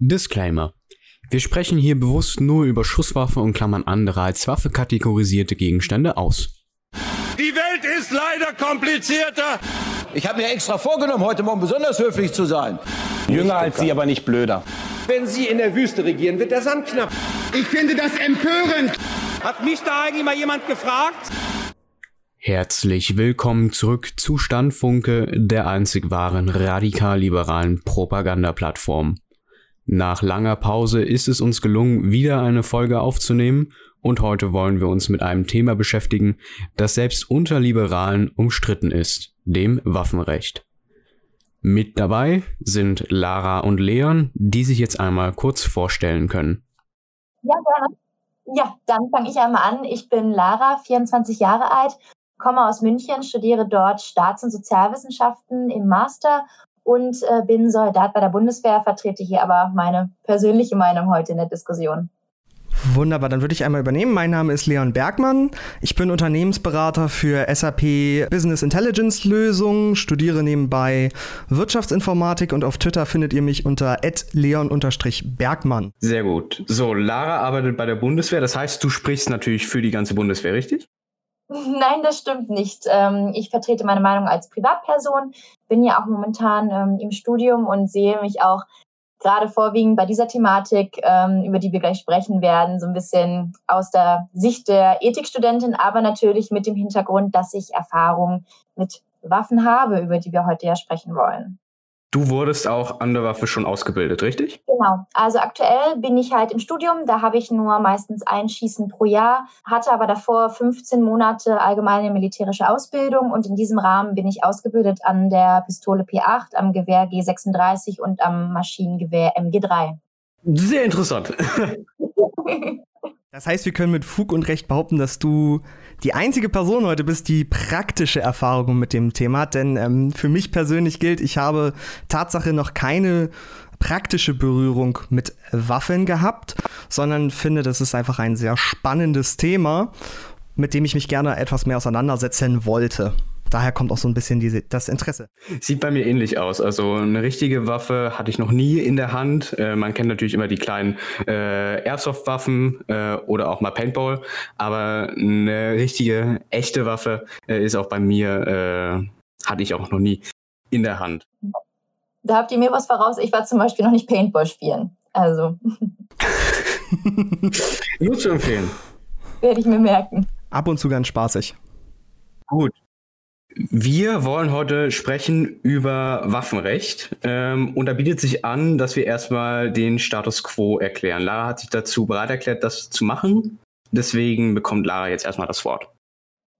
Disclaimer. Wir sprechen hier bewusst nur über Schusswaffe und klammern andere als Waffe kategorisierte Gegenstände aus. Die Welt ist leider komplizierter. Ich habe mir extra vorgenommen, heute Morgen besonders höflich zu sein. Jünger als Sie, aber nicht blöder. Wenn Sie in der Wüste regieren, wird der Sand knapp. Ich finde das empörend. Hat mich da eigentlich mal jemand gefragt? Herzlich willkommen zurück zu Standfunke, der einzig wahren radikal-liberalen Propagandaplattform. Nach langer Pause ist es uns gelungen, wieder eine Folge aufzunehmen und heute wollen wir uns mit einem Thema beschäftigen, das selbst unter Liberalen umstritten ist, dem Waffenrecht. Mit dabei sind Lara und Leon, die sich jetzt einmal kurz vorstellen können. Ja, gerne. Ja, dann fange ich einmal an. Ich bin Lara, 24 Jahre alt, komme aus München, studiere dort Staats- und Sozialwissenschaften im Master und äh, bin Soldat bei der Bundeswehr, vertrete hier aber meine persönliche Meinung heute in der Diskussion. Wunderbar, dann würde ich einmal übernehmen. Mein Name ist Leon Bergmann. Ich bin Unternehmensberater für SAP Business Intelligence Lösungen, studiere nebenbei Wirtschaftsinformatik und auf Twitter findet ihr mich unter leon-bergmann. Sehr gut. So, Lara arbeitet bei der Bundeswehr. Das heißt, du sprichst natürlich für die ganze Bundeswehr, richtig? Nein, das stimmt nicht. Ähm, ich vertrete meine Meinung als Privatperson, bin ja auch momentan ähm, im Studium und sehe mich auch gerade vorwiegend bei dieser Thematik, ähm, über die wir gleich sprechen werden, so ein bisschen aus der Sicht der Ethikstudentin, aber natürlich mit dem Hintergrund, dass ich Erfahrung mit Waffen habe, über die wir heute ja sprechen wollen. Du wurdest auch an der Waffe schon ausgebildet, richtig? Genau. Also aktuell bin ich halt im Studium. Da habe ich nur meistens ein Schießen pro Jahr, hatte aber davor 15 Monate allgemeine militärische Ausbildung und in diesem Rahmen bin ich ausgebildet an der Pistole P8, am Gewehr G36 und am Maschinengewehr MG3. Sehr interessant. Das heißt, wir können mit Fug und Recht behaupten, dass du die einzige Person heute bist, die praktische Erfahrungen mit dem Thema hat. Denn ähm, für mich persönlich gilt, ich habe Tatsache noch keine praktische Berührung mit Waffen gehabt, sondern finde, das ist einfach ein sehr spannendes Thema, mit dem ich mich gerne etwas mehr auseinandersetzen wollte daher kommt auch so ein bisschen diese, das Interesse. Sieht bei mir ähnlich aus. Also eine richtige Waffe hatte ich noch nie in der Hand. Äh, man kennt natürlich immer die kleinen äh, Airsoft-Waffen äh, oder auch mal Paintball, aber eine richtige, echte Waffe äh, ist auch bei mir, äh, hatte ich auch noch nie in der Hand. Da habt ihr mir was voraus. Ich war zum Beispiel noch nicht Paintball spielen. Also. Nur zu empfehlen. Werde ich mir merken. Ab und zu ganz spaßig. Gut. Wir wollen heute sprechen über Waffenrecht. Ähm, und da bietet sich an, dass wir erstmal den Status quo erklären. Lara hat sich dazu bereit erklärt, das zu machen. Deswegen bekommt Lara jetzt erstmal das Wort.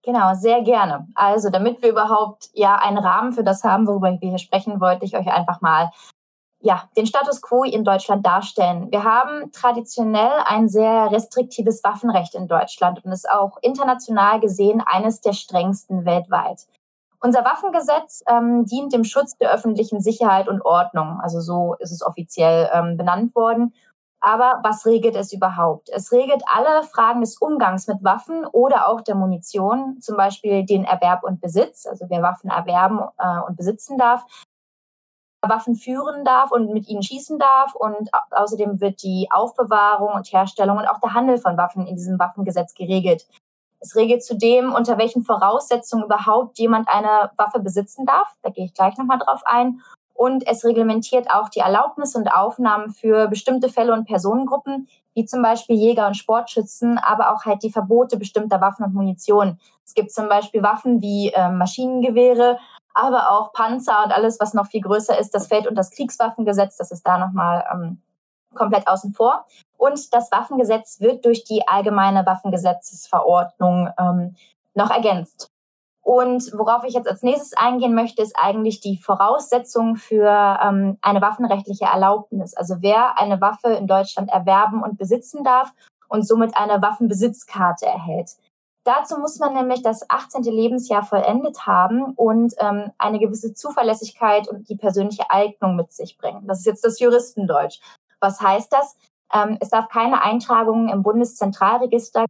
Genau, sehr gerne. Also, damit wir überhaupt ja einen Rahmen für das haben, worüber wir hier sprechen, wollte ich euch einfach mal ja, den Status quo in Deutschland darstellen. Wir haben traditionell ein sehr restriktives Waffenrecht in Deutschland und ist auch international gesehen eines der strengsten weltweit. Unser Waffengesetz ähm, dient dem Schutz der öffentlichen Sicherheit und Ordnung. Also so ist es offiziell ähm, benannt worden. Aber was regelt es überhaupt? Es regelt alle Fragen des Umgangs mit Waffen oder auch der Munition, zum Beispiel den Erwerb und Besitz, also wer Waffen erwerben äh, und besitzen darf, Waffen führen darf und mit ihnen schießen darf. Und außerdem wird die Aufbewahrung und Herstellung und auch der Handel von Waffen in diesem Waffengesetz geregelt. Es regelt zudem, unter welchen Voraussetzungen überhaupt jemand eine Waffe besitzen darf. Da gehe ich gleich nochmal drauf ein. Und es reglementiert auch die Erlaubnis und Aufnahmen für bestimmte Fälle und Personengruppen, wie zum Beispiel Jäger und Sportschützen, aber auch halt die Verbote bestimmter Waffen und Munition. Es gibt zum Beispiel Waffen wie äh, Maschinengewehre, aber auch Panzer und alles, was noch viel größer ist. Das fällt unter das Kriegswaffengesetz. Das ist da nochmal ähm, komplett außen vor. Und das Waffengesetz wird durch die allgemeine Waffengesetzesverordnung ähm, noch ergänzt. Und worauf ich jetzt als nächstes eingehen möchte, ist eigentlich die Voraussetzung für ähm, eine waffenrechtliche Erlaubnis. Also wer eine Waffe in Deutschland erwerben und besitzen darf und somit eine Waffenbesitzkarte erhält. Dazu muss man nämlich das 18. Lebensjahr vollendet haben und ähm, eine gewisse Zuverlässigkeit und die persönliche Eignung mit sich bringen. Das ist jetzt das Juristendeutsch. Was heißt das? Ähm, es darf keine Eintragungen im Bundeszentralregister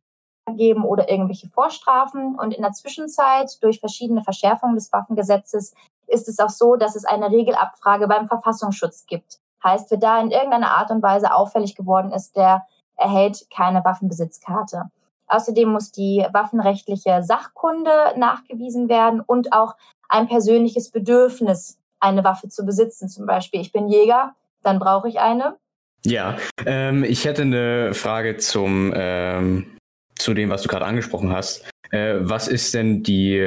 geben oder irgendwelche Vorstrafen. Und in der Zwischenzeit, durch verschiedene Verschärfungen des Waffengesetzes, ist es auch so, dass es eine Regelabfrage beim Verfassungsschutz gibt. Heißt, wer da in irgendeiner Art und Weise auffällig geworden ist, der erhält keine Waffenbesitzkarte. Außerdem muss die waffenrechtliche Sachkunde nachgewiesen werden und auch ein persönliches Bedürfnis, eine Waffe zu besitzen. Zum Beispiel, ich bin Jäger, dann brauche ich eine. Ja, ähm, ich hätte eine Frage zum, ähm, zu dem, was du gerade angesprochen hast. Äh, was ist denn die,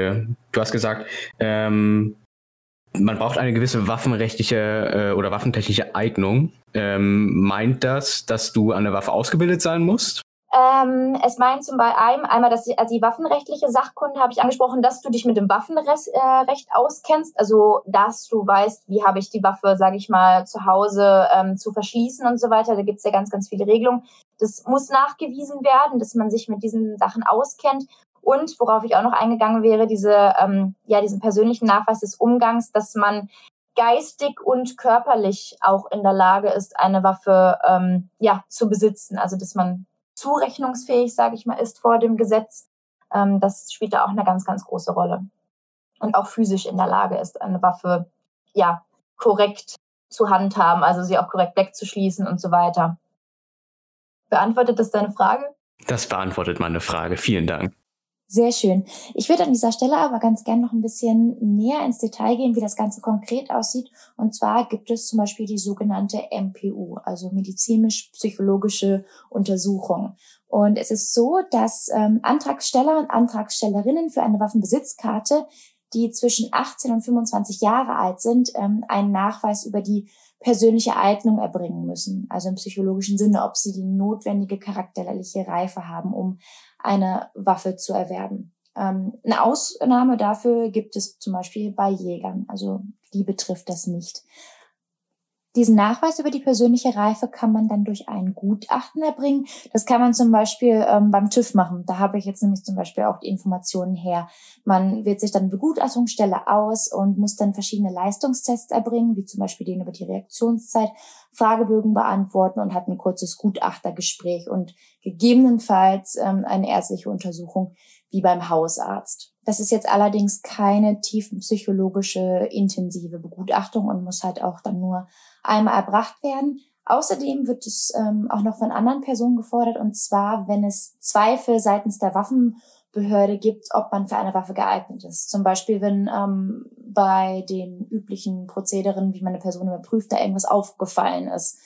du hast gesagt, ähm, man braucht eine gewisse waffenrechtliche äh, oder waffentechnische Eignung. Ähm, meint das, dass du an der Waffe ausgebildet sein musst? Ähm, es meint zum Beispiel einmal, dass die, also die waffenrechtliche Sachkunde habe ich angesprochen, dass du dich mit dem Waffenrecht äh, auskennst, also dass du weißt, wie habe ich die Waffe, sage ich mal, zu Hause ähm, zu verschließen und so weiter. Da gibt es ja ganz, ganz viele Regelungen. Das muss nachgewiesen werden, dass man sich mit diesen Sachen auskennt. Und worauf ich auch noch eingegangen wäre, diese, ähm, ja, diesen persönlichen Nachweis des Umgangs, dass man geistig und körperlich auch in der Lage ist, eine Waffe ähm, ja, zu besitzen. Also dass man zurechnungsfähig, sage ich mal, ist vor dem Gesetz. Ähm, das spielt da auch eine ganz, ganz große Rolle. Und auch physisch in der Lage ist, eine Waffe ja korrekt zu handhaben, also sie auch korrekt wegzuschließen und so weiter. Beantwortet das deine Frage? Das beantwortet meine Frage. Vielen Dank. Sehr schön. Ich würde an dieser Stelle aber ganz gern noch ein bisschen näher ins Detail gehen, wie das Ganze konkret aussieht. Und zwar gibt es zum Beispiel die sogenannte MPU, also medizinisch-psychologische Untersuchung. Und es ist so, dass ähm, Antragsteller und Antragstellerinnen für eine Waffenbesitzkarte, die zwischen 18 und 25 Jahre alt sind, ähm, einen Nachweis über die persönliche Eignung erbringen müssen, also im psychologischen Sinne, ob sie die notwendige charakterliche Reife haben, um eine Waffe zu erwerben. Ähm, eine Ausnahme dafür gibt es zum Beispiel bei Jägern, also die betrifft das nicht. Diesen Nachweis über die persönliche Reife kann man dann durch ein Gutachten erbringen. Das kann man zum Beispiel ähm, beim TÜV machen. Da habe ich jetzt nämlich zum Beispiel auch die Informationen her. Man wählt sich dann Begutachtungsstelle aus und muss dann verschiedene Leistungstests erbringen, wie zum Beispiel den über die Reaktionszeit, Fragebögen beantworten und hat ein kurzes Gutachtergespräch und gegebenenfalls ähm, eine ärztliche Untersuchung wie beim Hausarzt. Das ist jetzt allerdings keine tiefenpsychologische intensive Begutachtung und muss halt auch dann nur einmal erbracht werden. Außerdem wird es ähm, auch noch von anderen Personen gefordert, und zwar, wenn es Zweifel seitens der Waffenbehörde gibt, ob man für eine Waffe geeignet ist. Zum Beispiel, wenn ähm, bei den üblichen Prozederen, wie man eine Person überprüft, da irgendwas aufgefallen ist.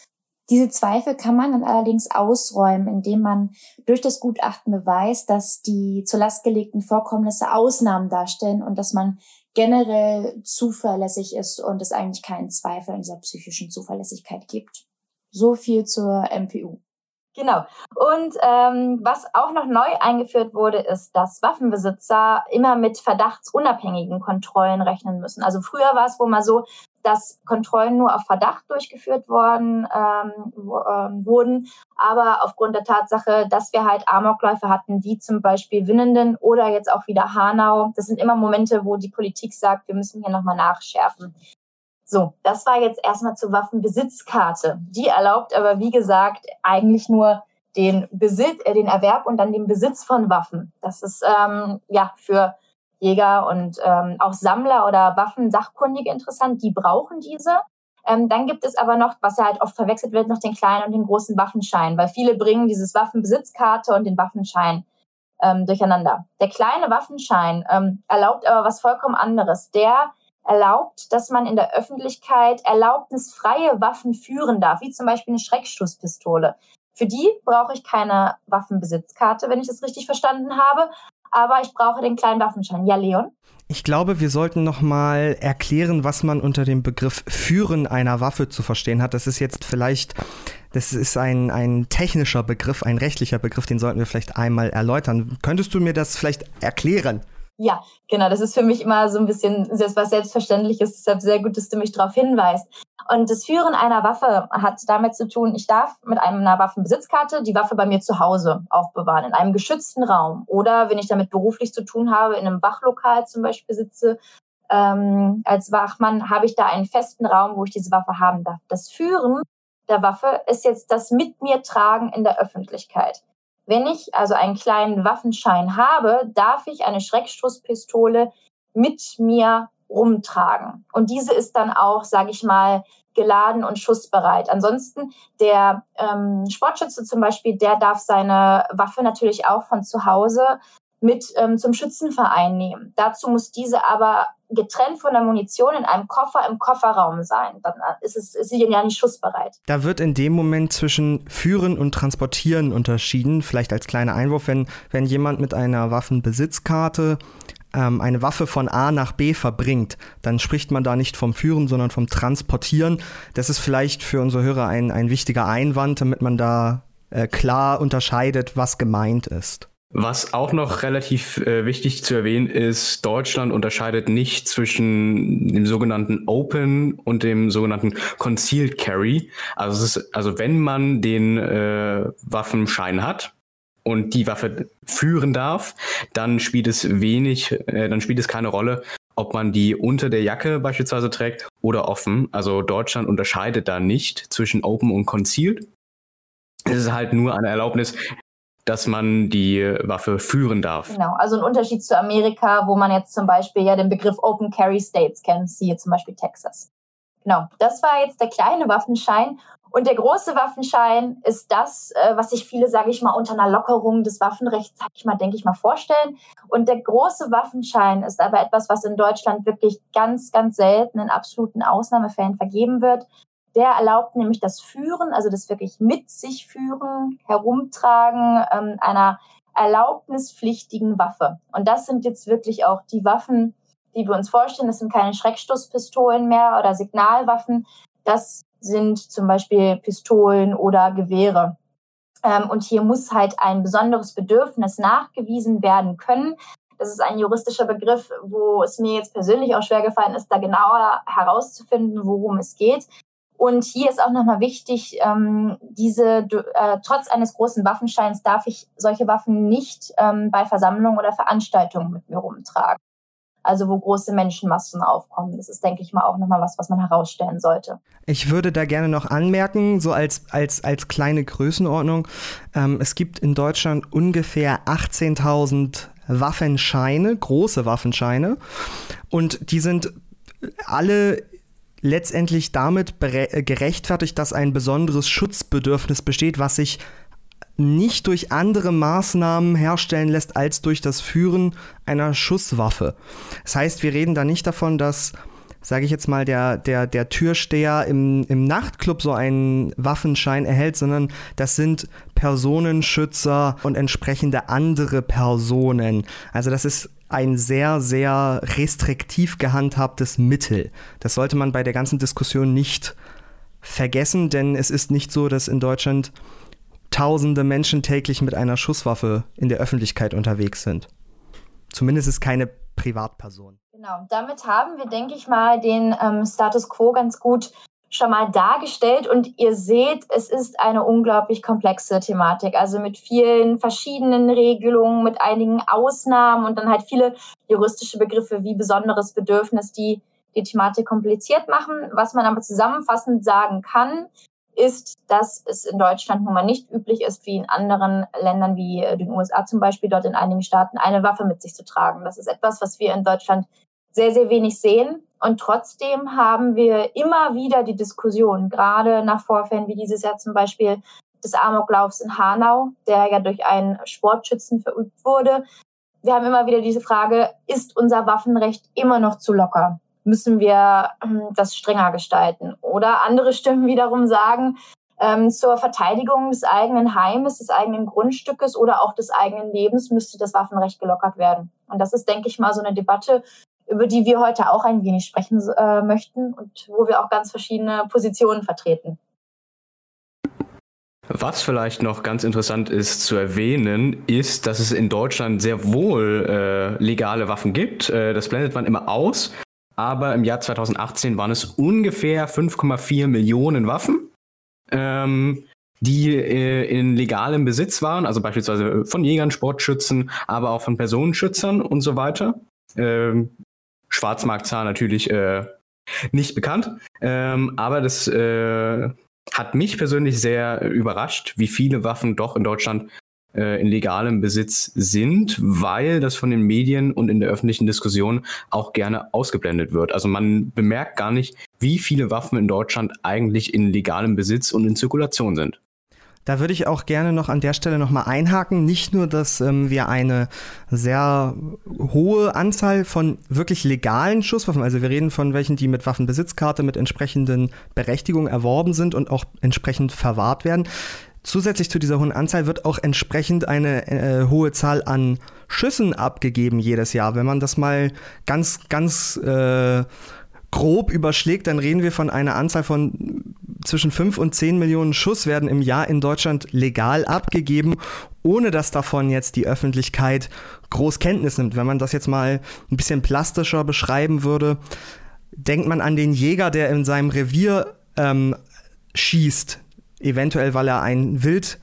Diese Zweifel kann man dann allerdings ausräumen, indem man durch das Gutachten beweist, dass die zur Last gelegten Vorkommnisse Ausnahmen darstellen und dass man generell zuverlässig ist und es eigentlich keinen Zweifel an dieser psychischen Zuverlässigkeit gibt. So viel zur MPU. Genau. Und ähm, was auch noch neu eingeführt wurde, ist, dass Waffenbesitzer immer mit verdachtsunabhängigen Kontrollen rechnen müssen. Also früher war es wohl mal so, dass Kontrollen nur auf Verdacht durchgeführt worden ähm, ähm, wurden, aber aufgrund der Tatsache, dass wir halt Amokläufe hatten, wie zum Beispiel Winnenden oder jetzt auch wieder Hanau, das sind immer Momente, wo die Politik sagt, wir müssen hier nochmal nachschärfen. So, das war jetzt erstmal zur Waffenbesitzkarte. Die erlaubt aber, wie gesagt, eigentlich nur den Besitz, äh, den Erwerb und dann den Besitz von Waffen. Das ist ähm, ja für Jäger und ähm, auch Sammler oder Waffensachkundige interessant. Die brauchen diese. Ähm, dann gibt es aber noch, was ja halt oft verwechselt wird, noch den kleinen und den großen Waffenschein, weil viele bringen dieses Waffenbesitzkarte und den Waffenschein ähm, durcheinander. Der kleine Waffenschein ähm, erlaubt aber was vollkommen anderes. Der erlaubt, dass man in der Öffentlichkeit erlaubnisfreie Waffen führen darf, wie zum Beispiel eine Schreckschusspistole. Für die brauche ich keine Waffenbesitzkarte, wenn ich das richtig verstanden habe, aber ich brauche den kleinen Waffenschein. Ja, Leon? Ich glaube, wir sollten noch mal erklären, was man unter dem Begriff Führen einer Waffe zu verstehen hat. Das ist jetzt vielleicht, das ist ein, ein technischer Begriff, ein rechtlicher Begriff, den sollten wir vielleicht einmal erläutern. Könntest du mir das vielleicht erklären? Ja, genau. Das ist für mich immer so ein bisschen was Selbstverständliches. Deshalb sehr gut, dass du mich darauf hinweist. Und das Führen einer Waffe hat damit zu tun, ich darf mit einer Waffenbesitzkarte die Waffe bei mir zu Hause aufbewahren, in einem geschützten Raum. Oder wenn ich damit beruflich zu tun habe, in einem Wachlokal zum Beispiel sitze, ähm, als Wachmann, habe ich da einen festen Raum, wo ich diese Waffe haben darf. Das Führen der Waffe ist jetzt das mit mir tragen in der Öffentlichkeit. Wenn ich also einen kleinen Waffenschein habe, darf ich eine Schreckschusspistole mit mir rumtragen. Und diese ist dann auch, sage ich mal, geladen und schussbereit. Ansonsten der ähm, Sportschütze zum Beispiel, der darf seine Waffe natürlich auch von zu Hause mit ähm, zum Schützenverein nehmen. Dazu muss diese aber getrennt von der Munition in einem Koffer im Kofferraum sein. Dann ist, es, ist sie ja nicht schussbereit. Da wird in dem Moment zwischen Führen und Transportieren unterschieden. Vielleicht als kleiner Einwurf, wenn, wenn jemand mit einer Waffenbesitzkarte ähm, eine Waffe von A nach B verbringt, dann spricht man da nicht vom Führen, sondern vom Transportieren. Das ist vielleicht für unsere Hörer ein, ein wichtiger Einwand, damit man da äh, klar unterscheidet, was gemeint ist. Was auch noch relativ äh, wichtig zu erwähnen ist, Deutschland unterscheidet nicht zwischen dem sogenannten Open und dem sogenannten Concealed Carry. Also, ist, also wenn man den äh, Waffenschein hat und die Waffe führen darf, dann spielt es wenig, äh, dann spielt es keine Rolle, ob man die unter der Jacke beispielsweise trägt oder offen. Also Deutschland unterscheidet da nicht zwischen Open und Concealed. Es ist halt nur eine Erlaubnis, dass man die Waffe führen darf. Genau, also ein Unterschied zu Amerika, wo man jetzt zum Beispiel ja den Begriff Open Carry States kennt, siehe zum Beispiel Texas. Genau, das war jetzt der kleine Waffenschein. Und der große Waffenschein ist das, äh, was sich viele, sage ich mal, unter einer Lockerung des Waffenrechts, sag ich mal, denke ich mal, vorstellen. Und der große Waffenschein ist aber etwas, was in Deutschland wirklich ganz, ganz selten in absoluten Ausnahmefällen vergeben wird. Der erlaubt nämlich das Führen, also das wirklich mit sich führen, herumtragen ähm, einer erlaubnispflichtigen Waffe. Und das sind jetzt wirklich auch die Waffen, die wir uns vorstellen. Das sind keine Schreckstoßpistolen mehr oder Signalwaffen. Das sind zum Beispiel Pistolen oder Gewehre. Ähm, und hier muss halt ein besonderes Bedürfnis nachgewiesen werden können. Das ist ein juristischer Begriff, wo es mir jetzt persönlich auch schwer gefallen ist, da genauer herauszufinden, worum es geht. Und hier ist auch nochmal wichtig, ähm, diese, äh, trotz eines großen Waffenscheins darf ich solche Waffen nicht ähm, bei Versammlungen oder Veranstaltungen mit mir rumtragen. Also wo große Menschenmassen aufkommen. Das ist, denke ich mal, auch nochmal was, was man herausstellen sollte. Ich würde da gerne noch anmerken, so als, als, als kleine Größenordnung, ähm, es gibt in Deutschland ungefähr 18.000 Waffenscheine, große Waffenscheine. Und die sind alle letztendlich damit äh, gerechtfertigt, dass ein besonderes Schutzbedürfnis besteht, was sich nicht durch andere Maßnahmen herstellen lässt als durch das Führen einer Schusswaffe. Das heißt, wir reden da nicht davon, dass, sage ich jetzt mal, der, der, der Türsteher im, im Nachtclub so einen Waffenschein erhält, sondern das sind Personenschützer und entsprechende andere Personen. Also das ist ein sehr, sehr restriktiv gehandhabtes Mittel. Das sollte man bei der ganzen Diskussion nicht vergessen, denn es ist nicht so, dass in Deutschland tausende Menschen täglich mit einer Schusswaffe in der Öffentlichkeit unterwegs sind. Zumindest ist keine Privatperson. Genau, damit haben wir, denke ich mal, den ähm, Status quo ganz gut schon mal dargestellt und ihr seht, es ist eine unglaublich komplexe Thematik, also mit vielen verschiedenen Regelungen, mit einigen Ausnahmen und dann halt viele juristische Begriffe wie besonderes Bedürfnis, die die Thematik kompliziert machen. Was man aber zusammenfassend sagen kann, ist, dass es in Deutschland nun mal nicht üblich ist, wie in anderen Ländern wie äh, den USA zum Beispiel, dort in einigen Staaten eine Waffe mit sich zu tragen. Das ist etwas, was wir in Deutschland sehr, sehr wenig sehen. Und trotzdem haben wir immer wieder die Diskussion, gerade nach Vorfällen wie dieses Jahr zum Beispiel des Amoklaufs in Hanau, der ja durch einen Sportschützen verübt wurde. Wir haben immer wieder diese Frage, ist unser Waffenrecht immer noch zu locker? Müssen wir ähm, das strenger gestalten? Oder andere Stimmen wiederum sagen, ähm, zur Verteidigung des eigenen Heimes, des eigenen Grundstückes oder auch des eigenen Lebens müsste das Waffenrecht gelockert werden. Und das ist, denke ich mal, so eine Debatte, über die wir heute auch ein wenig sprechen äh, möchten und wo wir auch ganz verschiedene Positionen vertreten. Was vielleicht noch ganz interessant ist zu erwähnen, ist, dass es in Deutschland sehr wohl äh, legale Waffen gibt. Äh, das blendet man immer aus. Aber im Jahr 2018 waren es ungefähr 5,4 Millionen Waffen, ähm, die äh, in legalem Besitz waren, also beispielsweise von Jägern, Sportschützen, aber auch von Personenschützern und so weiter. Ähm, Schwarzmarktzahl natürlich äh, nicht bekannt. Ähm, aber das äh, hat mich persönlich sehr überrascht, wie viele Waffen doch in Deutschland äh, in legalem Besitz sind, weil das von den Medien und in der öffentlichen Diskussion auch gerne ausgeblendet wird. Also man bemerkt gar nicht, wie viele Waffen in Deutschland eigentlich in legalem Besitz und in Zirkulation sind. Da würde ich auch gerne noch an der Stelle nochmal einhaken. Nicht nur, dass ähm, wir eine sehr hohe Anzahl von wirklich legalen Schusswaffen, also wir reden von welchen, die mit Waffenbesitzkarte, mit entsprechenden Berechtigungen erworben sind und auch entsprechend verwahrt werden. Zusätzlich zu dieser hohen Anzahl wird auch entsprechend eine äh, hohe Zahl an Schüssen abgegeben jedes Jahr. Wenn man das mal ganz, ganz äh, grob überschlägt, dann reden wir von einer Anzahl von zwischen 5 und 10 Millionen Schuss werden im Jahr in Deutschland legal abgegeben, ohne dass davon jetzt die Öffentlichkeit groß Kenntnis nimmt. Wenn man das jetzt mal ein bisschen plastischer beschreiben würde, denkt man an den Jäger, der in seinem Revier ähm, schießt, eventuell weil er ein Wild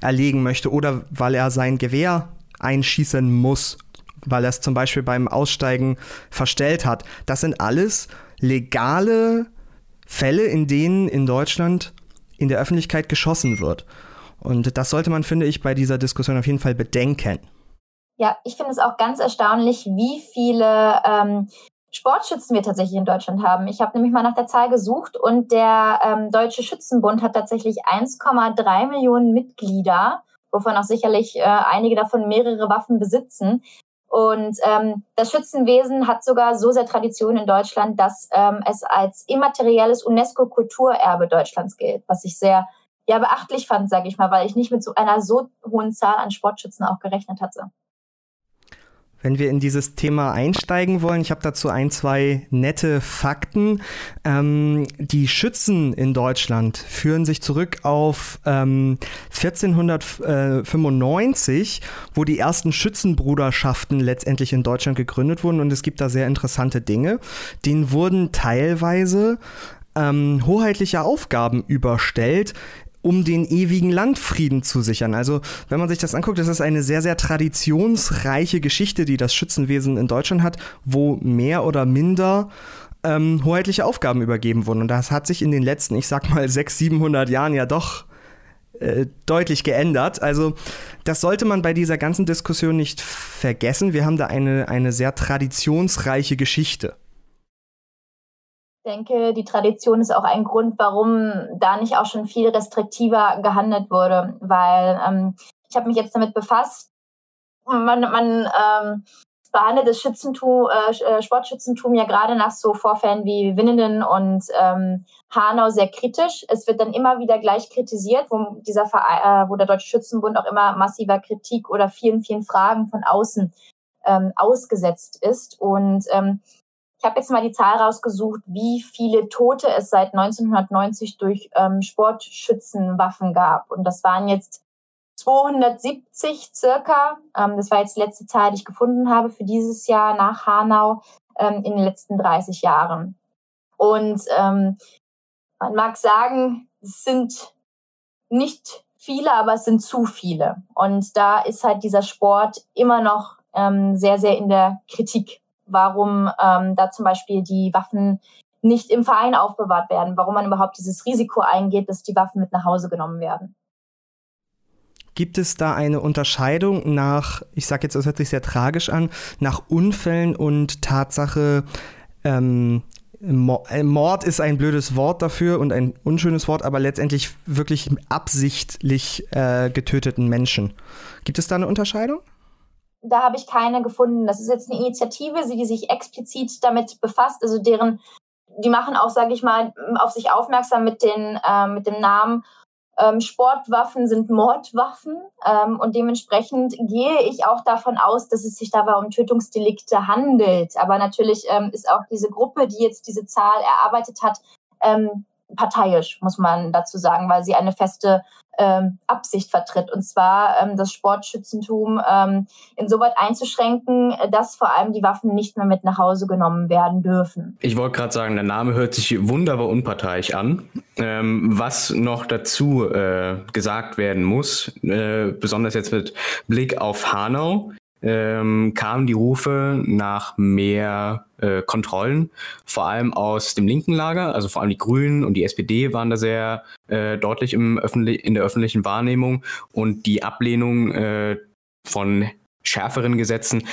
erlegen möchte oder weil er sein Gewehr einschießen muss, weil er es zum Beispiel beim Aussteigen verstellt hat. Das sind alles legale Fälle, in denen in Deutschland in der Öffentlichkeit geschossen wird. Und das sollte man, finde ich, bei dieser Diskussion auf jeden Fall bedenken. Ja, ich finde es auch ganz erstaunlich, wie viele ähm, Sportschützen wir tatsächlich in Deutschland haben. Ich habe nämlich mal nach der Zahl gesucht und der ähm, Deutsche Schützenbund hat tatsächlich 1,3 Millionen Mitglieder, wovon auch sicherlich äh, einige davon mehrere Waffen besitzen. Und ähm, das Schützenwesen hat sogar so sehr Tradition in Deutschland, dass ähm, es als immaterielles UNESCO-Kulturerbe Deutschlands gilt, was ich sehr ja, beachtlich fand, sage ich mal, weil ich nicht mit so einer so hohen Zahl an Sportschützen auch gerechnet hatte wenn wir in dieses Thema einsteigen wollen. Ich habe dazu ein, zwei nette Fakten. Ähm, die Schützen in Deutschland führen sich zurück auf ähm, 1495, wo die ersten Schützenbruderschaften letztendlich in Deutschland gegründet wurden. Und es gibt da sehr interessante Dinge. Denen wurden teilweise ähm, hoheitliche Aufgaben überstellt, um den ewigen Landfrieden zu sichern. Also, wenn man sich das anguckt, das ist eine sehr, sehr traditionsreiche Geschichte, die das Schützenwesen in Deutschland hat, wo mehr oder minder ähm, hoheitliche Aufgaben übergeben wurden. Und das hat sich in den letzten, ich sag mal, 600, 700 Jahren ja doch äh, deutlich geändert. Also das sollte man bei dieser ganzen Diskussion nicht vergessen. Wir haben da eine, eine sehr traditionsreiche Geschichte denke, die Tradition ist auch ein Grund, warum da nicht auch schon viel restriktiver gehandelt wurde, weil ähm, ich habe mich jetzt damit befasst. Man, man ähm, behandelt das Schützentum, äh, äh, Sportschützentum ja gerade nach so Vorfällen wie Winnenden und ähm, Hanau sehr kritisch. Es wird dann immer wieder gleich kritisiert, wo dieser äh, wo der Deutsche Schützenbund auch immer massiver Kritik oder vielen, vielen Fragen von außen ähm, ausgesetzt ist. Und ähm, ich habe jetzt mal die Zahl rausgesucht, wie viele Tote es seit 1990 durch ähm, Sportschützenwaffen gab. Und das waren jetzt 270 circa. Ähm, das war jetzt die letzte Zahl, die ich gefunden habe für dieses Jahr nach Hanau ähm, in den letzten 30 Jahren. Und ähm, man mag sagen, es sind nicht viele, aber es sind zu viele. Und da ist halt dieser Sport immer noch ähm, sehr, sehr in der Kritik warum ähm, da zum Beispiel die Waffen nicht im Verein aufbewahrt werden, warum man überhaupt dieses Risiko eingeht, dass die Waffen mit nach Hause genommen werden. Gibt es da eine Unterscheidung nach, ich sage jetzt, das hört sich sehr tragisch an, nach Unfällen und Tatsache, ähm, äh, Mord ist ein blödes Wort dafür und ein unschönes Wort, aber letztendlich wirklich absichtlich äh, getöteten Menschen. Gibt es da eine Unterscheidung? Da habe ich keine gefunden. Das ist jetzt eine Initiative, die sich explizit damit befasst, also deren, die machen auch, sage ich mal, auf sich aufmerksam mit, den, äh, mit dem Namen ähm, Sportwaffen sind Mordwaffen ähm, und dementsprechend gehe ich auch davon aus, dass es sich dabei um Tötungsdelikte handelt. Aber natürlich ähm, ist auch diese Gruppe, die jetzt diese Zahl erarbeitet hat, ähm, parteiisch, muss man dazu sagen, weil sie eine feste ähm, Absicht vertritt. Und zwar ähm, das Sportschützentum ähm, insoweit einzuschränken, dass vor allem die Waffen nicht mehr mit nach Hause genommen werden dürfen. Ich wollte gerade sagen, der Name hört sich wunderbar unparteiisch an. Ähm, was noch dazu äh, gesagt werden muss, äh, besonders jetzt mit Blick auf Hanau, ähm, kamen die Rufe nach mehr äh, Kontrollen, vor allem aus dem linken Lager, also vor allem die Grünen und die SPD waren da sehr äh, deutlich im in der öffentlichen Wahrnehmung und die Ablehnung äh, von schärferen Gesetzen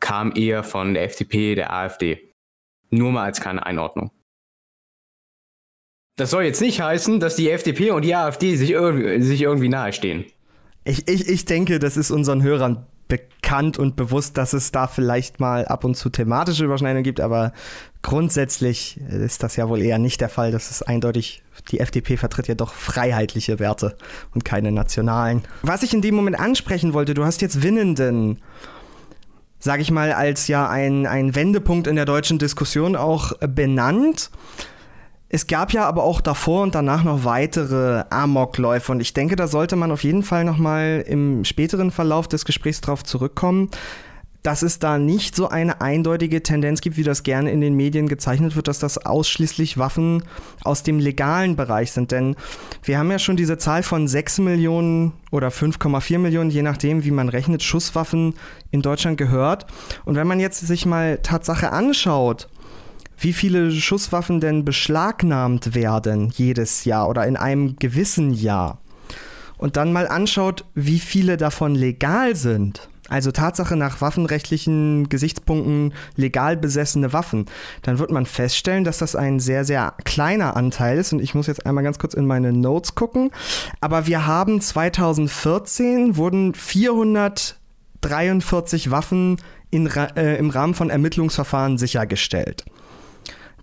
kam eher von der FDP, der AfD. Nur mal als kleine Einordnung. Das soll jetzt nicht heißen, dass die FDP und die AfD sich irgendwie, sich irgendwie nahestehen. Ich, ich, ich denke, das ist unseren Hörern bekannt und bewusst, dass es da vielleicht mal ab und zu thematische Überschneidungen gibt, aber grundsätzlich ist das ja wohl eher nicht der Fall. Das ist eindeutig, die FDP vertritt ja doch freiheitliche Werte und keine nationalen. Was ich in dem Moment ansprechen wollte, du hast jetzt Winnenden, sage ich mal, als ja ein, ein Wendepunkt in der deutschen Diskussion auch benannt. Es gab ja aber auch davor und danach noch weitere Amokläufe und ich denke, da sollte man auf jeden Fall noch mal im späteren Verlauf des Gesprächs darauf zurückkommen, dass es da nicht so eine eindeutige Tendenz gibt, wie das gerne in den Medien gezeichnet wird, dass das ausschließlich Waffen aus dem legalen Bereich sind. Denn wir haben ja schon diese Zahl von 6 Millionen oder 5,4 Millionen, je nachdem, wie man rechnet, Schusswaffen in Deutschland gehört. Und wenn man jetzt sich mal Tatsache anschaut, wie viele Schusswaffen denn beschlagnahmt werden jedes Jahr oder in einem gewissen Jahr. Und dann mal anschaut, wie viele davon legal sind. Also Tatsache nach waffenrechtlichen Gesichtspunkten legal besessene Waffen, dann wird man feststellen, dass das ein sehr, sehr kleiner Anteil ist. Und ich muss jetzt einmal ganz kurz in meine Notes gucken. Aber wir haben 2014 wurden 443 Waffen in, äh, im Rahmen von Ermittlungsverfahren sichergestellt.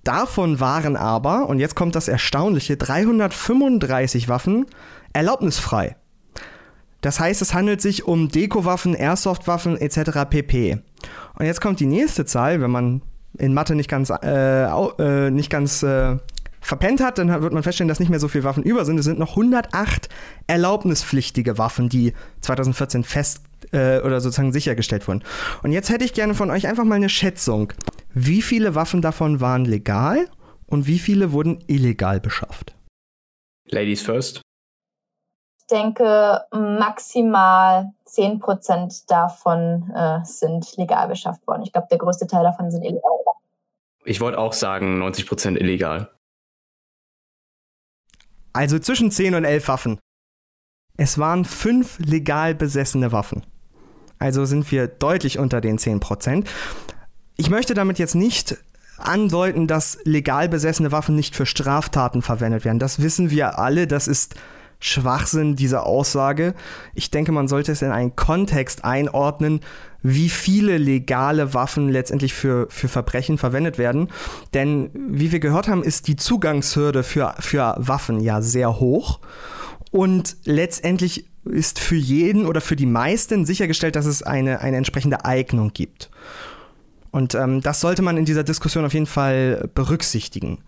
Davon waren aber, und jetzt kommt das Erstaunliche, 335 Waffen erlaubnisfrei. Das heißt, es handelt sich um Dekowaffen, Airsoftwaffen etc. pp. Und jetzt kommt die nächste Zahl, wenn man in Mathe nicht ganz, äh, äh, nicht ganz äh, verpennt hat, dann wird man feststellen, dass nicht mehr so viele Waffen über sind. Es sind noch 108 erlaubnispflichtige Waffen, die 2014 fest äh, oder sozusagen sichergestellt wurden. Und jetzt hätte ich gerne von euch einfach mal eine Schätzung. Wie viele Waffen davon waren legal und wie viele wurden illegal beschafft? Ladies first. Ich denke, maximal 10% davon äh, sind legal beschafft worden. Ich glaube, der größte Teil davon sind illegal. Ich wollte auch sagen, 90% illegal. Also zwischen 10 und 11 Waffen. Es waren fünf legal besessene Waffen. Also sind wir deutlich unter den 10%. Ich möchte damit jetzt nicht andeuten, dass legal besessene Waffen nicht für Straftaten verwendet werden. Das wissen wir alle, das ist Schwachsinn, diese Aussage. Ich denke, man sollte es in einen Kontext einordnen, wie viele legale Waffen letztendlich für, für Verbrechen verwendet werden. Denn wie wir gehört haben, ist die Zugangshürde für, für Waffen ja sehr hoch. Und letztendlich ist für jeden oder für die meisten sichergestellt, dass es eine, eine entsprechende Eignung gibt. Und ähm, das sollte man in dieser Diskussion auf jeden Fall berücksichtigen.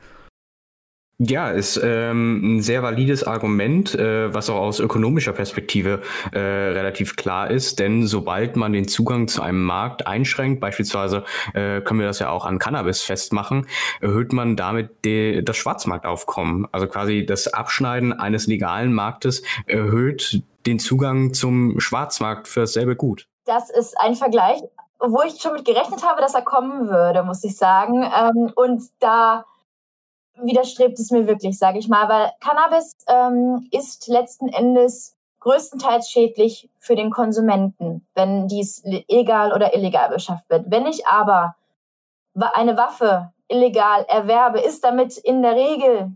Ja, ist ähm, ein sehr valides Argument, äh, was auch aus ökonomischer Perspektive äh, relativ klar ist. Denn sobald man den Zugang zu einem Markt einschränkt, beispielsweise äh, können wir das ja auch an Cannabis festmachen, erhöht man damit de, das Schwarzmarktaufkommen. Also quasi das Abschneiden eines legalen Marktes erhöht den Zugang zum Schwarzmarkt für dasselbe Gut. Das ist ein Vergleich, wo ich schon mit gerechnet habe, dass er kommen würde, muss ich sagen. Ähm, und da widerstrebt es mir wirklich, sage ich mal, weil Cannabis ähm, ist letzten Endes größtenteils schädlich für den Konsumenten, wenn dies legal oder illegal beschafft wird. Wenn ich aber eine Waffe illegal erwerbe, ist damit in der Regel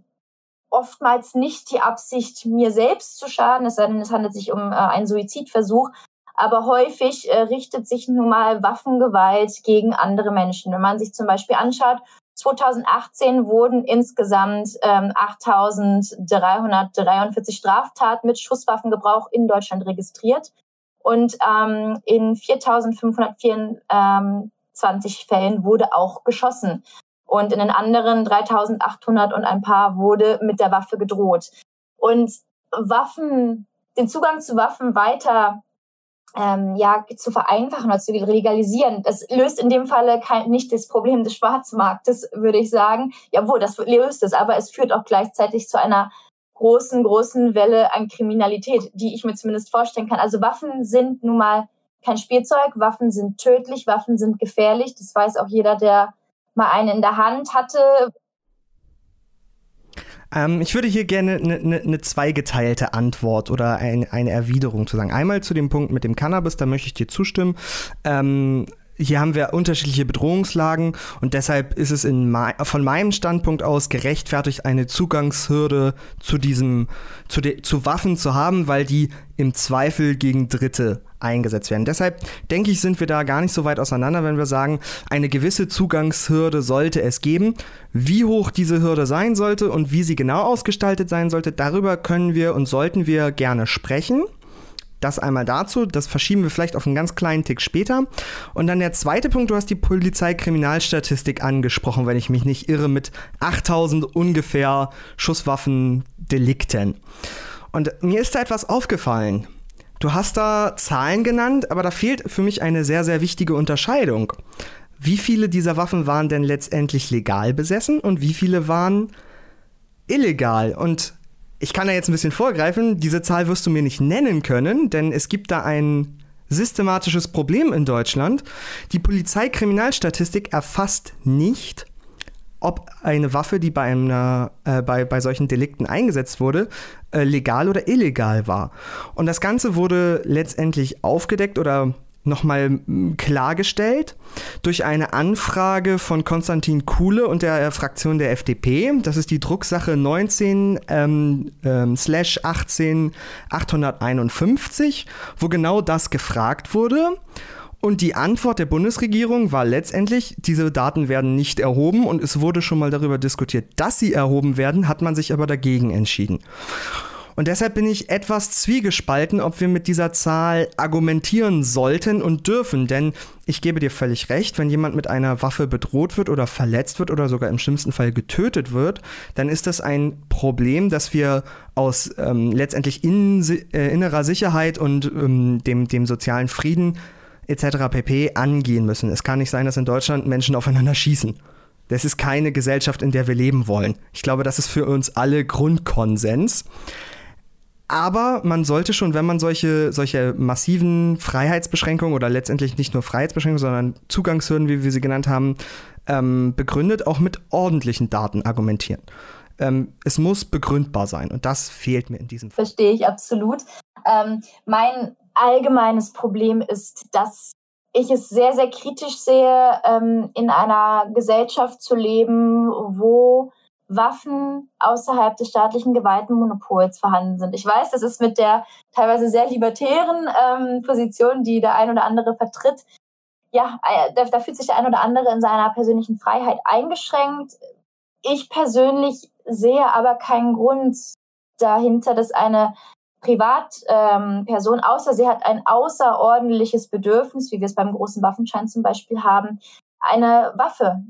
oftmals nicht die Absicht, mir selbst zu schaden, es es handelt sich um äh, einen Suizidversuch, aber häufig äh, richtet sich nun mal Waffengewalt gegen andere Menschen. Wenn man sich zum Beispiel anschaut, 2018 wurden insgesamt ähm, 8.343 Straftaten mit Schusswaffengebrauch in Deutschland registriert und ähm, in 4.524 Fällen wurde auch geschossen. Und in den anderen 3.800 und ein paar wurde mit der Waffe gedroht. Und Waffen, den Zugang zu Waffen weiter ähm, ja, zu vereinfachen oder zu legalisieren. Das löst in dem Falle kein, nicht das Problem des Schwarzmarktes, würde ich sagen. Jawohl, das löst es, aber es führt auch gleichzeitig zu einer großen, großen Welle an Kriminalität, die ich mir zumindest vorstellen kann. Also Waffen sind nun mal kein Spielzeug. Waffen sind tödlich, Waffen sind gefährlich. Das weiß auch jeder, der mal eine in der Hand hatte. Ähm, ich würde hier gerne eine ne, ne zweigeteilte Antwort oder ein, eine Erwiderung zu sagen. Einmal zu dem Punkt mit dem Cannabis, da möchte ich dir zustimmen. Ähm, hier haben wir unterschiedliche Bedrohungslagen und deshalb ist es in von meinem Standpunkt aus gerechtfertigt, eine Zugangshürde zu diesem, zu, zu Waffen zu haben, weil die im Zweifel gegen Dritte eingesetzt werden. Deshalb denke ich, sind wir da gar nicht so weit auseinander, wenn wir sagen, eine gewisse Zugangshürde sollte es geben. Wie hoch diese Hürde sein sollte und wie sie genau ausgestaltet sein sollte, darüber können wir und sollten wir gerne sprechen. Das einmal dazu, das verschieben wir vielleicht auf einen ganz kleinen Tick später. Und dann der zweite Punkt, du hast die Polizeikriminalstatistik angesprochen, wenn ich mich nicht irre, mit 8000 ungefähr Schusswaffendelikten. Und mir ist da etwas aufgefallen. Du hast da Zahlen genannt, aber da fehlt für mich eine sehr, sehr wichtige Unterscheidung. Wie viele dieser Waffen waren denn letztendlich legal besessen und wie viele waren illegal? Und ich kann da jetzt ein bisschen vorgreifen, diese Zahl wirst du mir nicht nennen können, denn es gibt da ein systematisches Problem in Deutschland. Die Polizeikriminalstatistik erfasst nicht, ob eine Waffe, die bei, einer, äh, bei, bei solchen Delikten eingesetzt wurde, äh, legal oder illegal war. Und das Ganze wurde letztendlich aufgedeckt oder nochmal klargestellt durch eine Anfrage von Konstantin Kuhle und der Fraktion der FDP. Das ist die Drucksache 19 ähm, ähm, slash 18 851, wo genau das gefragt wurde. Und die Antwort der Bundesregierung war letztendlich, diese Daten werden nicht erhoben und es wurde schon mal darüber diskutiert, dass sie erhoben werden, hat man sich aber dagegen entschieden. Und deshalb bin ich etwas zwiegespalten, ob wir mit dieser Zahl argumentieren sollten und dürfen. Denn ich gebe dir völlig recht, wenn jemand mit einer Waffe bedroht wird oder verletzt wird oder sogar im schlimmsten Fall getötet wird, dann ist das ein Problem, das wir aus ähm, letztendlich in, äh, innerer Sicherheit und ähm, dem, dem sozialen Frieden etc. pp. angehen müssen. Es kann nicht sein, dass in Deutschland Menschen aufeinander schießen. Das ist keine Gesellschaft, in der wir leben wollen. Ich glaube, das ist für uns alle Grundkonsens. Aber man sollte schon, wenn man solche, solche massiven Freiheitsbeschränkungen oder letztendlich nicht nur Freiheitsbeschränkungen, sondern Zugangshürden, wie wir sie genannt haben, ähm, begründet, auch mit ordentlichen Daten argumentieren. Ähm, es muss begründbar sein und das fehlt mir in diesem Fall. Verstehe ich absolut. Ähm, mein allgemeines Problem ist, dass ich es sehr, sehr kritisch sehe, ähm, in einer Gesellschaft zu leben, wo Waffen außerhalb des staatlichen Gewaltenmonopols vorhanden sind. Ich weiß, das ist mit der teilweise sehr libertären ähm, Position, die der ein oder andere vertritt, ja, äh, da, da fühlt sich der ein oder andere in seiner persönlichen Freiheit eingeschränkt. Ich persönlich sehe aber keinen Grund dahinter, dass eine Privatperson, ähm, außer sie hat ein außerordentliches Bedürfnis, wie wir es beim großen Waffenschein zum Beispiel haben, eine Waffe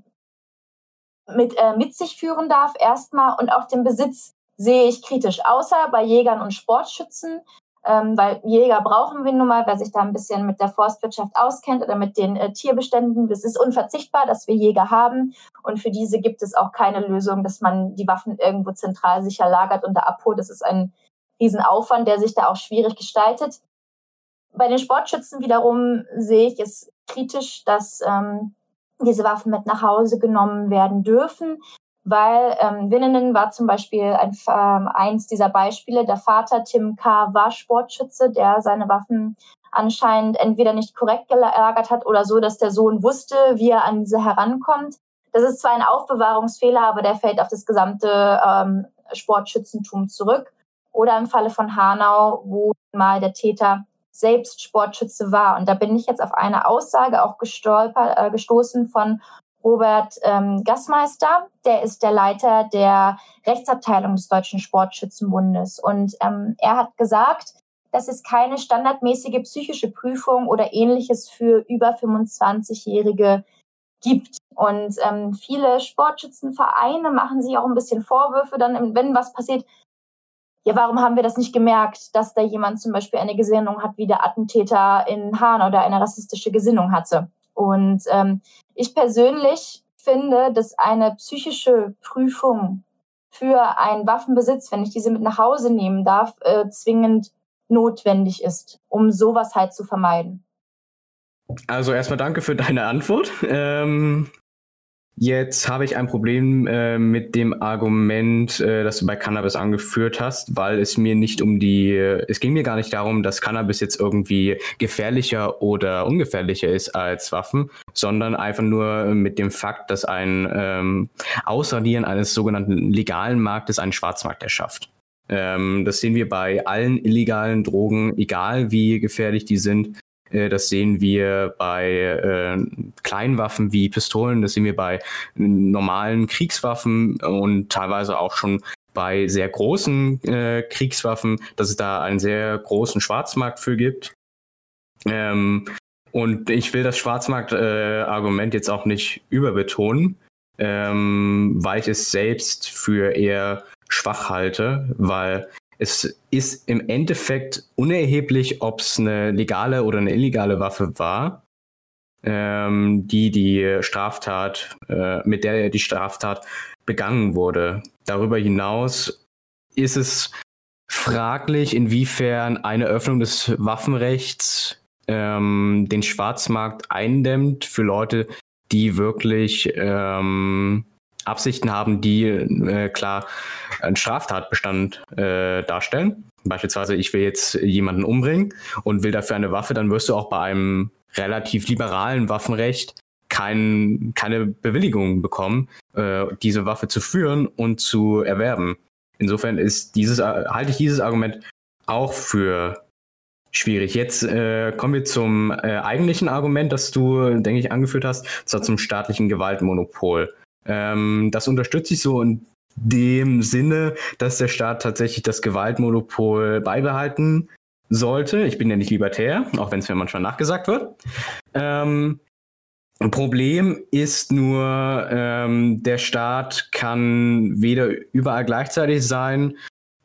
mit, äh, mit sich führen darf erstmal und auch den Besitz sehe ich kritisch, außer bei Jägern und Sportschützen, ähm, weil Jäger brauchen wir nun mal, wer sich da ein bisschen mit der Forstwirtschaft auskennt oder mit den äh, Tierbeständen. Es ist unverzichtbar, dass wir Jäger haben und für diese gibt es auch keine Lösung, dass man die Waffen irgendwo zentral sicher lagert und da abholt. Das ist ein Riesenaufwand, der sich da auch schwierig gestaltet. Bei den Sportschützen wiederum sehe ich es kritisch, dass ähm, diese Waffen mit nach Hause genommen werden dürfen, weil ähm, Winnenen war zum Beispiel ein, ähm, eins dieser Beispiele. Der Vater Tim K. war Sportschütze, der seine Waffen anscheinend entweder nicht korrekt gelagert hat oder so, dass der Sohn wusste, wie er an diese herankommt. Das ist zwar ein Aufbewahrungsfehler, aber der fällt auf das gesamte ähm, Sportschützentum zurück. Oder im Falle von Hanau, wo mal der Täter selbst Sportschütze war. Und da bin ich jetzt auf eine Aussage auch gestolpert, äh, gestoßen von Robert ähm, Gassmeister. Der ist der Leiter der Rechtsabteilung des Deutschen Sportschützenbundes. Und ähm, er hat gesagt, dass es keine standardmäßige psychische Prüfung oder ähnliches für über 25-Jährige gibt. Und ähm, viele Sportschützenvereine machen sich auch ein bisschen Vorwürfe, dann, wenn was passiert, ja, warum haben wir das nicht gemerkt, dass da jemand zum Beispiel eine Gesinnung hat, wie der Attentäter in Hahn oder eine rassistische Gesinnung hatte? Und ähm, ich persönlich finde, dass eine psychische Prüfung für einen Waffenbesitz, wenn ich diese mit nach Hause nehmen darf, äh, zwingend notwendig ist, um sowas halt zu vermeiden. Also erstmal danke für deine Antwort. Ähm, Jetzt habe ich ein Problem äh, mit dem Argument, äh, das du bei Cannabis angeführt hast, weil es mir nicht um die, es ging mir gar nicht darum, dass Cannabis jetzt irgendwie gefährlicher oder ungefährlicher ist als Waffen, sondern einfach nur mit dem Fakt, dass ein ähm, Ausradieren eines sogenannten legalen Marktes einen Schwarzmarkt erschafft. Ähm, das sehen wir bei allen illegalen Drogen, egal wie gefährlich die sind. Äh, das sehen wir bei äh, Kleinwaffen wie Pistolen, das sehen wir bei normalen Kriegswaffen und teilweise auch schon bei sehr großen äh, Kriegswaffen, dass es da einen sehr großen Schwarzmarkt für gibt. Ähm, und ich will das Schwarzmarkt-Argument jetzt auch nicht überbetonen, ähm, weil ich es selbst für eher schwach halte, weil es ist im Endeffekt unerheblich, ob es eine legale oder eine illegale Waffe war, ähm, die die Straftat, äh, mit der die Straftat begangen wurde. Darüber hinaus ist es fraglich, inwiefern eine Öffnung des Waffenrechts ähm, den Schwarzmarkt eindämmt für Leute, die wirklich ähm, Absichten haben, die äh, klar einen Straftatbestand äh, darstellen. Beispielsweise, ich will jetzt jemanden umbringen und will dafür eine Waffe, dann wirst du auch bei einem relativ liberalen Waffenrecht kein, keine Bewilligung bekommen, äh, diese Waffe zu führen und zu erwerben. Insofern ist dieses, halte ich dieses Argument auch für schwierig. Jetzt äh, kommen wir zum äh, eigentlichen Argument, das du, denke ich, angeführt hast, zwar zum staatlichen Gewaltmonopol. Ähm, das unterstütze ich so in dem Sinne, dass der Staat tatsächlich das Gewaltmonopol beibehalten sollte. Ich bin ja nicht libertär, auch wenn es mir manchmal nachgesagt wird. Ähm, Problem ist nur, ähm, der Staat kann weder überall gleichzeitig sein,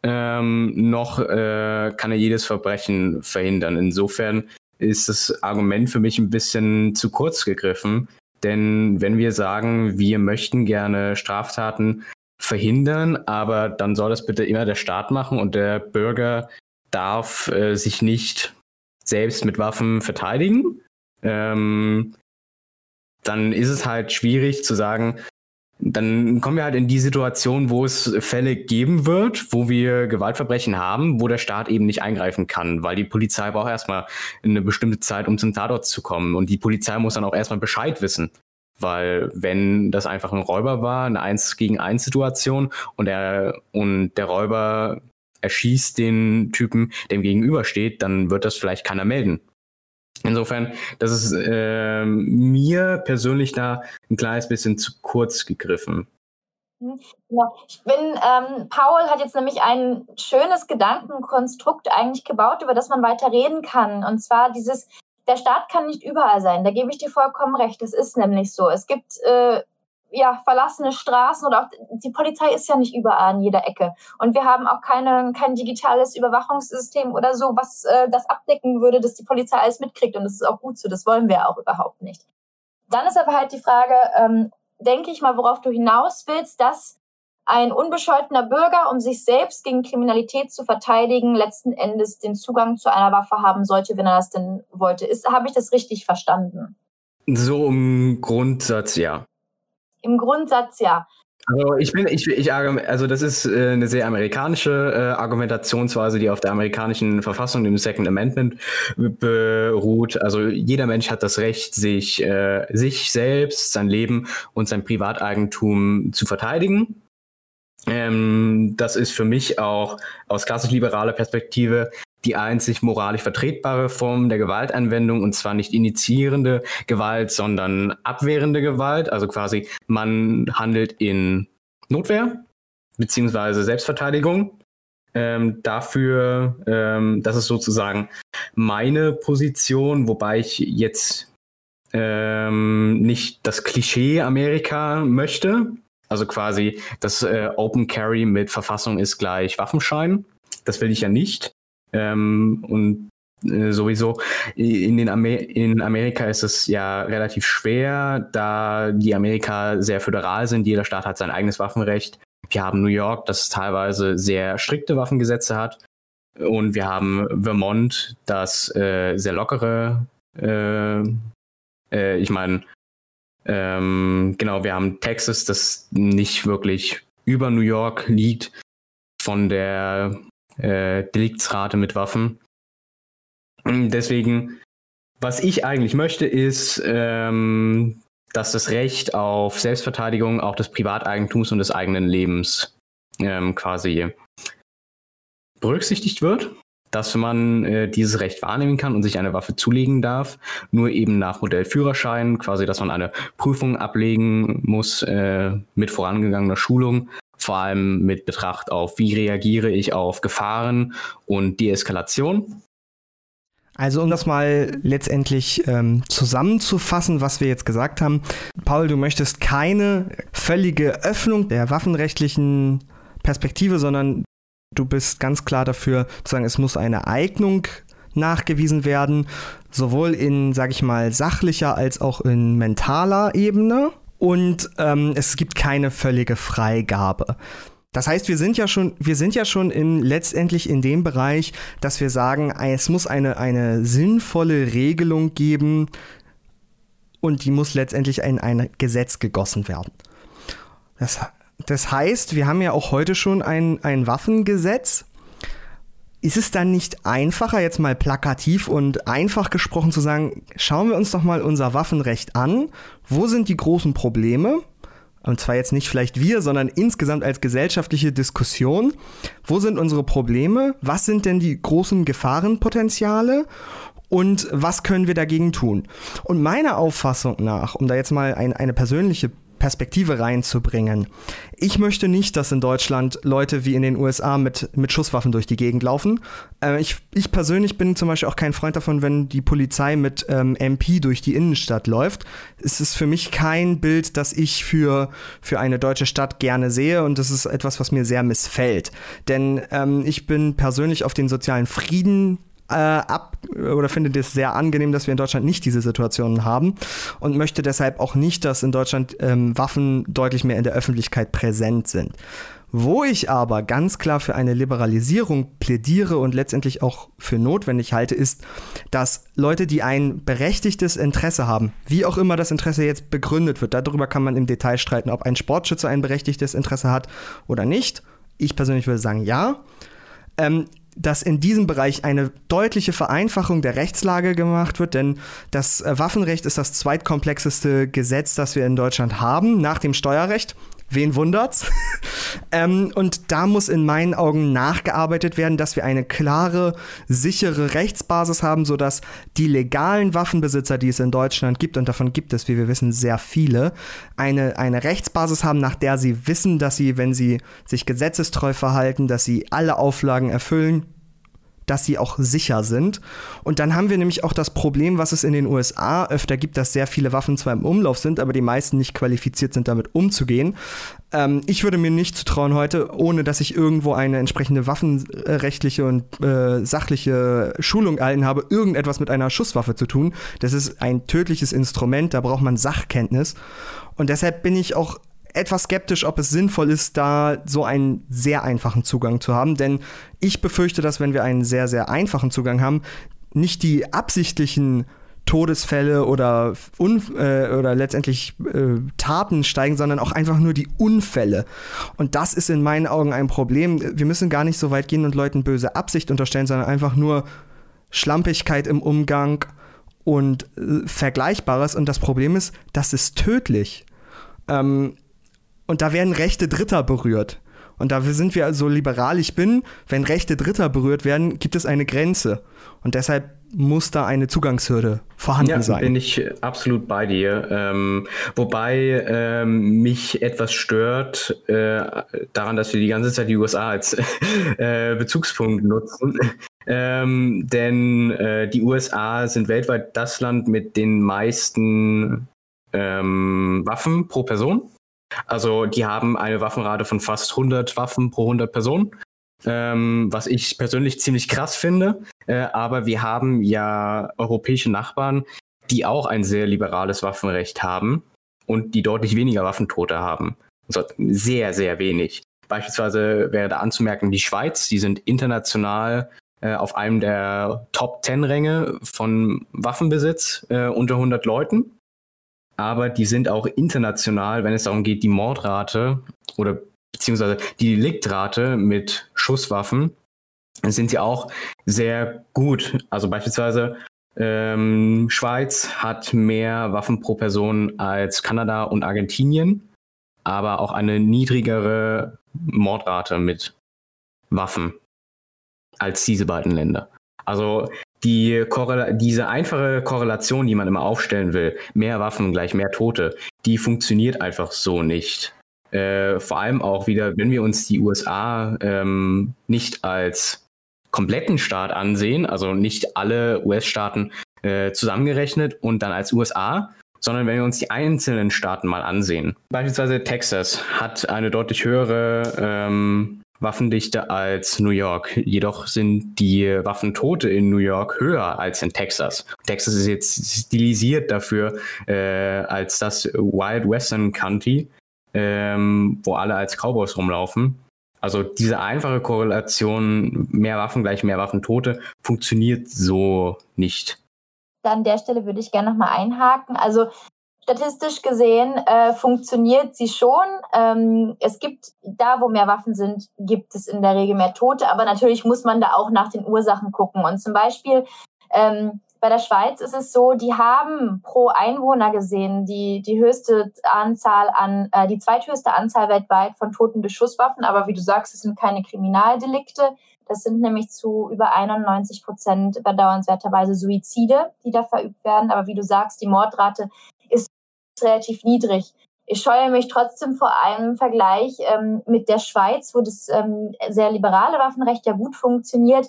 ähm, noch äh, kann er jedes Verbrechen verhindern. Insofern ist das Argument für mich ein bisschen zu kurz gegriffen. Denn wenn wir sagen, wir möchten gerne Straftaten verhindern, aber dann soll das bitte immer der Staat machen und der Bürger darf äh, sich nicht selbst mit Waffen verteidigen, ähm, dann ist es halt schwierig zu sagen, dann kommen wir halt in die Situation, wo es Fälle geben wird, wo wir Gewaltverbrechen haben, wo der Staat eben nicht eingreifen kann, weil die Polizei braucht erstmal eine bestimmte Zeit, um zum Tatort zu kommen. Und die Polizei muss dann auch erstmal Bescheid wissen. Weil wenn das einfach ein Räuber war, eine Eins gegen eins Situation und der, und der Räuber erschießt den Typen, dem gegenübersteht, dann wird das vielleicht keiner melden. Insofern, das ist äh, mir persönlich da ein kleines bisschen zu kurz gegriffen. Mhm. Ja, ich bin, ähm, Paul hat jetzt nämlich ein schönes Gedankenkonstrukt eigentlich gebaut, über das man weiter reden kann. Und zwar dieses, der Staat kann nicht überall sein. Da gebe ich dir vollkommen recht. Das ist nämlich so. Es gibt äh, ja, verlassene Straßen oder auch die Polizei ist ja nicht überall an jeder Ecke. Und wir haben auch keine, kein digitales Überwachungssystem oder so, was äh, das abdecken würde, dass die Polizei alles mitkriegt. Und das ist auch gut so, das wollen wir auch überhaupt nicht. Dann ist aber halt die Frage, ähm, denke ich mal, worauf du hinaus willst, dass ein unbescholtener Bürger, um sich selbst gegen Kriminalität zu verteidigen, letzten Endes den Zugang zu einer Waffe haben sollte, wenn er das denn wollte. Ist, habe ich das richtig verstanden? So im Grundsatz ja. Im Grundsatz ja. Also ich bin, ich, ich also das ist äh, eine sehr amerikanische äh, Argumentationsweise, die auf der amerikanischen Verfassung, dem Second Amendment, beruht. Also jeder Mensch hat das Recht, sich, äh, sich selbst, sein Leben und sein Privateigentum zu verteidigen. Ähm, das ist für mich auch aus klassisch liberaler Perspektive die einzig moralisch vertretbare Form der Gewaltanwendung und zwar nicht initiierende Gewalt, sondern abwehrende Gewalt. Also quasi man handelt in Notwehr beziehungsweise Selbstverteidigung. Ähm, dafür, ähm, das ist sozusagen meine Position, wobei ich jetzt ähm, nicht das Klischee Amerika möchte. Also quasi das äh, Open Carry mit Verfassung ist gleich Waffenschein. Das will ich ja nicht. Ähm, und äh, sowieso in, den Amer in Amerika ist es ja relativ schwer, da die Amerika sehr föderal sind. Jeder Staat hat sein eigenes Waffenrecht. Wir haben New York, das teilweise sehr strikte Waffengesetze hat. Und wir haben Vermont, das äh, sehr lockere Äh, äh, ich meine, ähm, genau, wir haben Texas, das nicht wirklich über New York liegt, von der äh, Deliktsrate mit Waffen. Deswegen, was ich eigentlich möchte, ist, ähm, dass das Recht auf Selbstverteidigung auch des Privateigentums und des eigenen Lebens ähm, quasi berücksichtigt wird, dass man äh, dieses Recht wahrnehmen kann und sich eine Waffe zulegen darf, nur eben nach Modell Führerschein, quasi, dass man eine Prüfung ablegen muss äh, mit vorangegangener Schulung, vor allem mit Betracht auf, wie reagiere ich auf Gefahren und Deeskalation. Also um das mal letztendlich ähm, zusammenzufassen, was wir jetzt gesagt haben. Paul, du möchtest keine völlige Öffnung der waffenrechtlichen Perspektive, sondern du bist ganz klar dafür zu sagen, es muss eine Eignung nachgewiesen werden, sowohl in, sage ich mal, sachlicher als auch in mentaler Ebene. Und ähm, es gibt keine völlige Freigabe. Das heißt, wir sind ja schon, wir sind ja schon in, letztendlich in dem Bereich, dass wir sagen, es muss eine, eine sinnvolle Regelung geben und die muss letztendlich in ein Gesetz gegossen werden. Das, das heißt, wir haben ja auch heute schon ein, ein Waffengesetz. Ist es dann nicht einfacher, jetzt mal plakativ und einfach gesprochen zu sagen, schauen wir uns doch mal unser Waffenrecht an. Wo sind die großen Probleme? und zwar jetzt nicht vielleicht wir, sondern insgesamt als gesellschaftliche Diskussion. Wo sind unsere Probleme? Was sind denn die großen Gefahrenpotenziale? Und was können wir dagegen tun? Und meiner Auffassung nach, um da jetzt mal ein, eine persönliche Perspektive reinzubringen. Ich möchte nicht, dass in Deutschland Leute wie in den USA mit, mit Schusswaffen durch die Gegend laufen. Äh, ich, ich persönlich bin zum Beispiel auch kein Freund davon, wenn die Polizei mit ähm, MP durch die Innenstadt läuft. Es ist für mich kein Bild, das ich für, für eine deutsche Stadt gerne sehe und das ist etwas, was mir sehr missfällt. Denn ähm, ich bin persönlich auf den sozialen Frieden äh, ab oder finde es sehr angenehm, dass wir in Deutschland nicht diese Situationen haben und möchte deshalb auch nicht, dass in Deutschland ähm, Waffen deutlich mehr in der Öffentlichkeit präsent sind. Wo ich aber ganz klar für eine Liberalisierung plädiere und letztendlich auch für notwendig halte, ist, dass Leute, die ein berechtigtes Interesse haben, wie auch immer das Interesse jetzt begründet wird, darüber kann man im Detail streiten, ob ein Sportschütze ein berechtigtes Interesse hat oder nicht. Ich persönlich würde sagen ja. Ähm, dass in diesem Bereich eine deutliche Vereinfachung der Rechtslage gemacht wird, denn das äh, Waffenrecht ist das zweitkomplexeste Gesetz, das wir in Deutschland haben, nach dem Steuerrecht. Wen wundert's? ähm, und da muss in meinen Augen nachgearbeitet werden, dass wir eine klare, sichere Rechtsbasis haben, sodass die legalen Waffenbesitzer, die es in Deutschland gibt, und davon gibt es, wie wir wissen, sehr viele, eine, eine Rechtsbasis haben, nach der sie wissen, dass sie, wenn sie sich gesetzestreu verhalten, dass sie alle Auflagen erfüllen, dass sie auch sicher sind. Und dann haben wir nämlich auch das Problem, was es in den USA öfter gibt, dass sehr viele Waffen zwar im Umlauf sind, aber die meisten nicht qualifiziert sind, damit umzugehen. Ähm, ich würde mir nicht zutrauen heute, ohne dass ich irgendwo eine entsprechende waffenrechtliche und äh, sachliche Schulung erhalten habe, irgendetwas mit einer Schusswaffe zu tun. Das ist ein tödliches Instrument, da braucht man Sachkenntnis. Und deshalb bin ich auch etwas skeptisch, ob es sinnvoll ist, da so einen sehr einfachen Zugang zu haben. Denn ich befürchte, dass wenn wir einen sehr, sehr einfachen Zugang haben, nicht die absichtlichen Todesfälle oder, Un äh, oder letztendlich äh, Taten steigen, sondern auch einfach nur die Unfälle. Und das ist in meinen Augen ein Problem. Wir müssen gar nicht so weit gehen und Leuten böse Absicht unterstellen, sondern einfach nur Schlampigkeit im Umgang und äh, Vergleichbares. Und das Problem ist, das ist tödlich. Ähm, und da werden Rechte Dritter berührt. Und da sind wir so liberal ich bin, wenn Rechte Dritter berührt werden, gibt es eine Grenze. Und deshalb muss da eine Zugangshürde vorhanden ja, sein. Bin ich absolut bei dir. Ähm, wobei ähm, mich etwas stört äh, daran, dass wir die ganze Zeit die USA als äh, Bezugspunkt nutzen. Ähm, denn äh, die USA sind weltweit das Land mit den meisten ähm, Waffen pro Person. Also die haben eine Waffenrate von fast 100 Waffen pro 100 Personen, ähm, was ich persönlich ziemlich krass finde. Äh, aber wir haben ja europäische Nachbarn, die auch ein sehr liberales Waffenrecht haben und die deutlich weniger Waffentote haben. Also sehr, sehr wenig. Beispielsweise wäre da anzumerken, die Schweiz, die sind international äh, auf einem der Top 10 Ränge von Waffenbesitz äh, unter 100 Leuten. Aber die sind auch international, wenn es darum geht, die Mordrate oder beziehungsweise die Deliktrate mit Schusswaffen, sind sie auch sehr gut. Also beispielsweise ähm, Schweiz hat mehr Waffen pro Person als Kanada und Argentinien, aber auch eine niedrigere Mordrate mit Waffen als diese beiden Länder. Also die diese einfache Korrelation, die man immer aufstellen will, mehr Waffen gleich mehr Tote, die funktioniert einfach so nicht. Äh, vor allem auch wieder, wenn wir uns die USA ähm, nicht als kompletten Staat ansehen, also nicht alle US-Staaten äh, zusammengerechnet und dann als USA, sondern wenn wir uns die einzelnen Staaten mal ansehen. Beispielsweise Texas hat eine deutlich höhere ähm, Waffendichte als New York. Jedoch sind die Waffentote in New York höher als in Texas. Texas ist jetzt stilisiert dafür äh, als das Wild Western County, ähm, wo alle als Cowboys rumlaufen. Also diese einfache Korrelation, mehr Waffen gleich mehr Waffentote, funktioniert so nicht. An der Stelle würde ich gerne nochmal einhaken. Also statistisch gesehen äh, funktioniert sie schon. Ähm, es gibt da, wo mehr Waffen sind, gibt es in der Regel mehr Tote. Aber natürlich muss man da auch nach den Ursachen gucken. Und zum Beispiel ähm, bei der Schweiz ist es so, die haben pro Einwohner gesehen die, die höchste Anzahl an, äh, die zweithöchste Anzahl weltweit von Toten durch Schusswaffen. Aber wie du sagst, es sind keine Kriminaldelikte. Das sind nämlich zu über 91 Prozent bedauernswerterweise Suizide, die da verübt werden. Aber wie du sagst, die Mordrate relativ niedrig. Ich scheue mich trotzdem vor einem Vergleich ähm, mit der Schweiz, wo das ähm, sehr liberale Waffenrecht ja gut funktioniert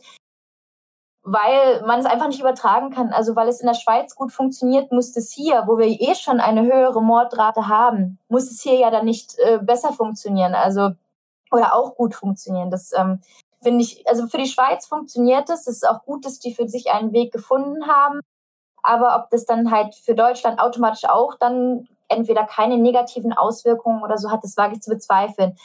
weil man es einfach nicht übertragen kann. Also weil es in der Schweiz gut funktioniert, muss es hier, wo wir eh schon eine höhere Mordrate haben, muss es hier ja dann nicht äh, besser funktionieren. Also oder auch gut funktionieren. Das ähm, finde ich, also für die Schweiz funktioniert es. Es ist auch gut, dass die für sich einen Weg gefunden haben. Aber ob das dann halt für Deutschland automatisch auch dann entweder keine negativen Auswirkungen oder so hat, das wage ich zu bezweifeln.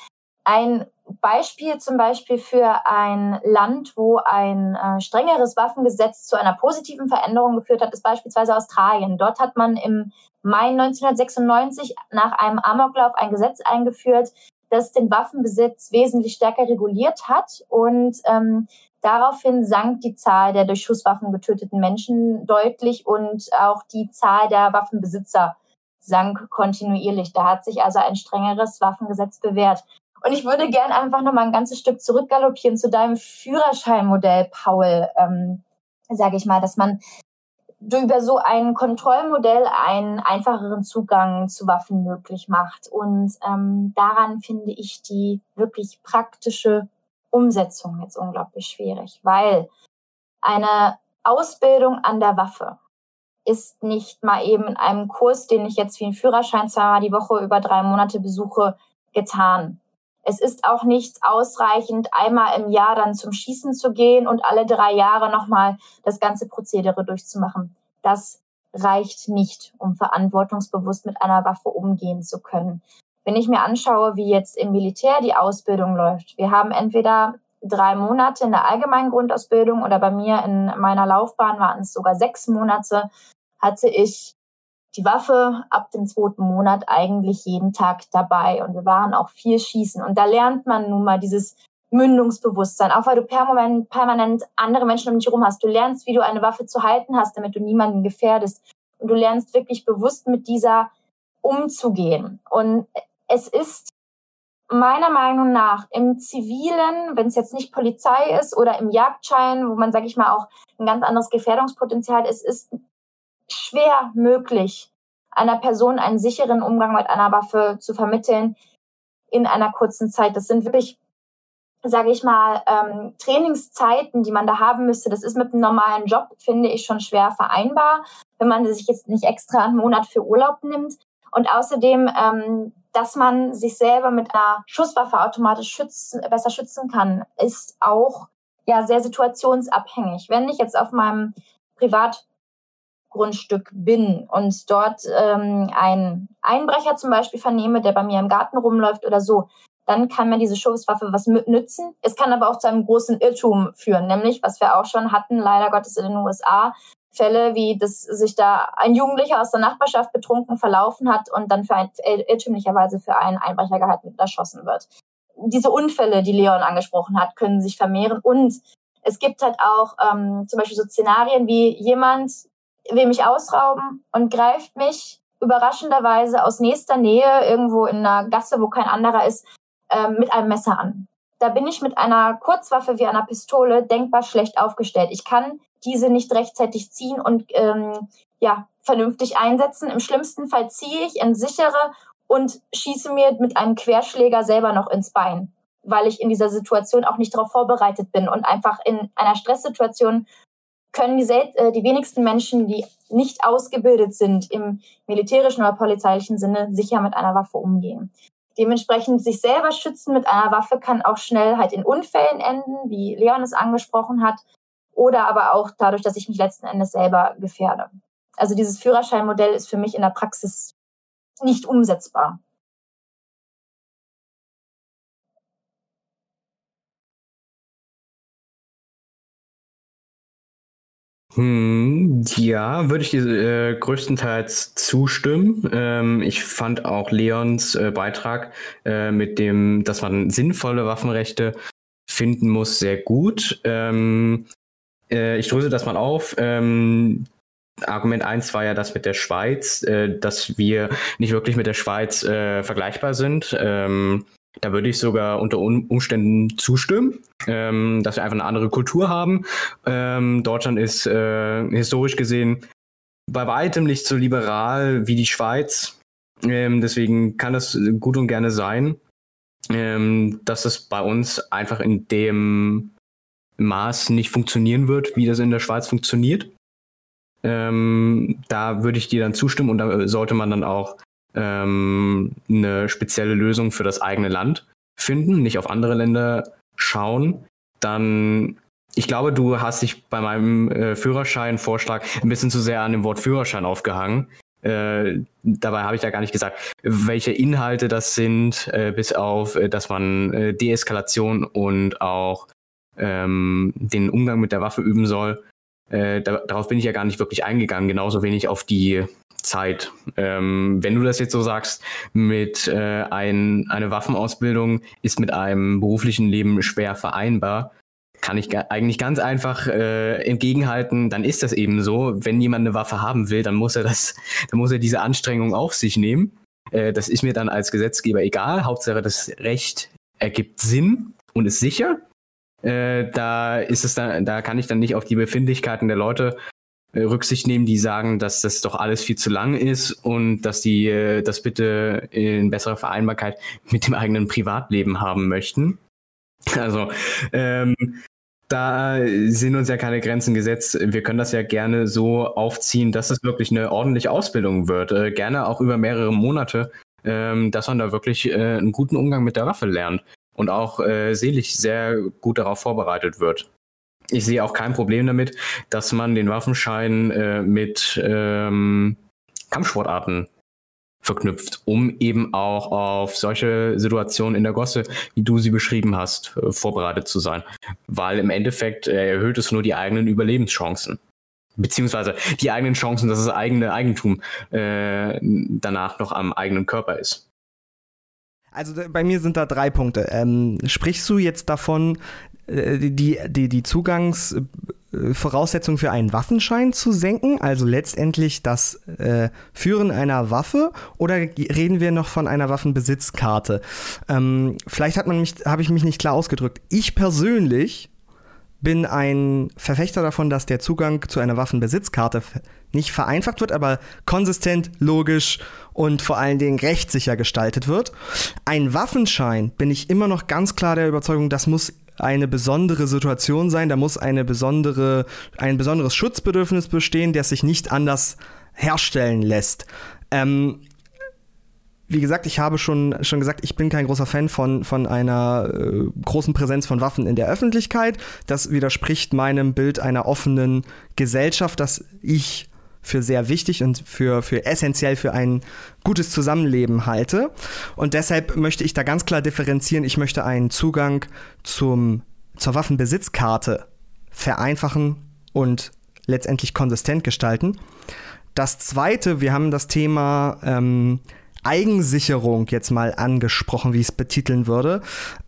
Ein Beispiel zum Beispiel für ein Land, wo ein äh, strengeres Waffengesetz zu einer positiven Veränderung geführt hat, ist beispielsweise Australien. Dort hat man im Mai 1996 nach einem Amoklauf ein Gesetz eingeführt, das den Waffenbesitz wesentlich stärker reguliert hat und ähm, Daraufhin sank die Zahl der durch Schusswaffen getöteten Menschen deutlich und auch die Zahl der Waffenbesitzer sank kontinuierlich. Da hat sich also ein strengeres Waffengesetz bewährt. Und ich würde gern einfach noch mal ein ganzes Stück zurückgaloppieren zu deinem Führerscheinmodell, Paul. Ähm, Sage ich mal, dass man über so ein Kontrollmodell einen einfacheren Zugang zu Waffen möglich macht. Und ähm, daran finde ich die wirklich praktische Umsetzung jetzt unglaublich schwierig, weil eine Ausbildung an der Waffe ist nicht mal eben in einem Kurs, den ich jetzt wie einen Führerschein zweimal die Woche über drei Monate besuche, getan. Es ist auch nicht ausreichend, einmal im Jahr dann zum Schießen zu gehen und alle drei Jahre nochmal das ganze Prozedere durchzumachen. Das reicht nicht, um verantwortungsbewusst mit einer Waffe umgehen zu können. Wenn ich mir anschaue, wie jetzt im Militär die Ausbildung läuft, wir haben entweder drei Monate in der allgemeinen Grundausbildung oder bei mir in meiner Laufbahn waren es sogar sechs Monate, hatte ich die Waffe ab dem zweiten Monat eigentlich jeden Tag dabei. Und wir waren auch viel schießen. Und da lernt man nun mal dieses Mündungsbewusstsein, auch weil du permanent, permanent andere Menschen um dich herum hast. Du lernst, wie du eine Waffe zu halten hast, damit du niemanden gefährdest. Und du lernst wirklich bewusst mit dieser umzugehen. Und es ist meiner Meinung nach im Zivilen, wenn es jetzt nicht Polizei ist oder im Jagdschein, wo man, sage ich mal, auch ein ganz anderes Gefährdungspotenzial ist, ist schwer möglich, einer Person einen sicheren Umgang mit einer Waffe zu vermitteln in einer kurzen Zeit. Das sind wirklich, sage ich mal, ähm, Trainingszeiten, die man da haben müsste. Das ist mit einem normalen Job, finde ich, schon schwer vereinbar, wenn man sich jetzt nicht extra einen Monat für Urlaub nimmt. Und außerdem, ähm, dass man sich selber mit einer Schusswaffe automatisch schützen, besser schützen kann, ist auch ja sehr situationsabhängig. Wenn ich jetzt auf meinem Privat Grundstück bin und dort ähm, einen Einbrecher zum Beispiel vernehme, der bei mir im Garten rumläuft oder so, dann kann mir diese Schusswaffe was nützen. Es kann aber auch zu einem großen Irrtum führen, nämlich, was wir auch schon hatten, leider Gottes in den USA, Fälle, wie dass sich da ein Jugendlicher aus der Nachbarschaft betrunken verlaufen hat und dann für ein, irrtümlicherweise für einen Einbrecher gehalten und erschossen wird. Diese Unfälle, die Leon angesprochen hat, können sich vermehren und es gibt halt auch ähm, zum Beispiel so Szenarien wie jemand will mich ausrauben und greift mich überraschenderweise aus nächster Nähe irgendwo in einer Gasse, wo kein anderer ist, ähm, mit einem Messer an. Da bin ich mit einer Kurzwaffe wie einer Pistole denkbar schlecht aufgestellt. Ich kann diese nicht rechtzeitig ziehen und ähm, ja, vernünftig einsetzen. Im schlimmsten Fall ziehe ich, entsichere und schieße mir mit einem Querschläger selber noch ins Bein, weil ich in dieser Situation auch nicht darauf vorbereitet bin und einfach in einer Stresssituation können die, äh, die wenigsten Menschen, die nicht ausgebildet sind im militärischen oder polizeilichen Sinne, sicher mit einer Waffe umgehen. Dementsprechend sich selber schützen mit einer Waffe kann auch schnell halt in Unfällen enden, wie Leon es angesprochen hat, oder aber auch dadurch, dass ich mich letzten Endes selber gefährde. Also dieses Führerscheinmodell ist für mich in der Praxis nicht umsetzbar. Hm, ja, würde ich dir äh, größtenteils zustimmen. Ähm, ich fand auch Leons äh, Beitrag äh, mit dem, dass man sinnvolle Waffenrechte finden muss, sehr gut. Ähm, äh, ich dröse das mal auf. Ähm, Argument 1 war ja das mit der Schweiz, äh, dass wir nicht wirklich mit der Schweiz äh, vergleichbar sind. Ähm, da würde ich sogar unter Umständen zustimmen, ähm, dass wir einfach eine andere Kultur haben. Ähm, Deutschland ist äh, historisch gesehen bei weitem nicht so liberal wie die Schweiz. Ähm, deswegen kann das gut und gerne sein, ähm, dass es bei uns einfach in dem Maß nicht funktionieren wird, wie das in der Schweiz funktioniert. Ähm, da würde ich dir dann zustimmen und da sollte man dann auch ähm, eine spezielle Lösung für das eigene Land finden, nicht auf andere Länder schauen, dann ich glaube, du hast dich bei meinem äh, Führerschein-Vorschlag ein bisschen zu sehr an dem Wort Führerschein aufgehangen. Äh, dabei habe ich da gar nicht gesagt, welche Inhalte das sind, äh, bis auf, äh, dass man äh, Deeskalation und auch ähm, den Umgang mit der Waffe üben soll. Äh, da, darauf bin ich ja gar nicht wirklich eingegangen, genauso wenig auf die Zeit. Ähm, wenn du das jetzt so sagst, mit äh, ein, eine Waffenausbildung ist mit einem beruflichen Leben schwer vereinbar, kann ich eigentlich ganz einfach äh, entgegenhalten, dann ist das eben so. Wenn jemand eine Waffe haben will, dann muss er das, dann muss er diese Anstrengung auf sich nehmen. Äh, das ist mir dann als Gesetzgeber egal. Hauptsache das Recht ergibt Sinn und ist sicher. Äh, da ist es dann, da kann ich dann nicht auf die Befindlichkeiten der Leute äh, Rücksicht nehmen, die sagen, dass das doch alles viel zu lang ist und dass die äh, das bitte in besserer Vereinbarkeit mit dem eigenen Privatleben haben möchten. Also ähm, da sind uns ja keine Grenzen gesetzt. Wir können das ja gerne so aufziehen, dass es wirklich eine ordentliche Ausbildung wird. Äh, gerne auch über mehrere Monate, ähm, dass man da wirklich äh, einen guten Umgang mit der Waffe lernt und auch äh, seelisch sehr gut darauf vorbereitet wird ich sehe auch kein Problem damit, dass man den Waffenschein äh, mit ähm, Kampfsportarten verknüpft, um eben auch auf solche Situationen in der Gosse, wie du sie beschrieben hast, äh, vorbereitet zu sein. Weil im Endeffekt äh, erhöht es nur die eigenen Überlebenschancen. Beziehungsweise die eigenen Chancen, dass das eigene Eigentum äh, danach noch am eigenen Körper ist. Also bei mir sind da drei Punkte. Ähm, sprichst du jetzt davon, äh, die, die, die Zugangsvoraussetzung für einen Waffenschein zu senken, also letztendlich das äh, Führen einer Waffe, oder reden wir noch von einer Waffenbesitzkarte? Ähm, vielleicht hat man mich, habe ich mich nicht klar ausgedrückt. Ich persönlich bin ein Verfechter davon, dass der Zugang zu einer Waffenbesitzkarte nicht vereinfacht wird, aber konsistent, logisch und vor allen Dingen rechtssicher gestaltet wird. Ein Waffenschein bin ich immer noch ganz klar der Überzeugung, das muss eine besondere Situation sein, da muss eine besondere, ein besonderes Schutzbedürfnis bestehen, das sich nicht anders herstellen lässt. Ähm, wie gesagt, ich habe schon, schon gesagt, ich bin kein großer Fan von, von einer äh, großen Präsenz von Waffen in der Öffentlichkeit. Das widerspricht meinem Bild einer offenen Gesellschaft, das ich für sehr wichtig und für, für essentiell für ein gutes Zusammenleben halte. Und deshalb möchte ich da ganz klar differenzieren. Ich möchte einen Zugang zum, zur Waffenbesitzkarte vereinfachen und letztendlich konsistent gestalten. Das zweite, wir haben das Thema ähm, Eigensicherung jetzt mal angesprochen, wie ich es betiteln würde.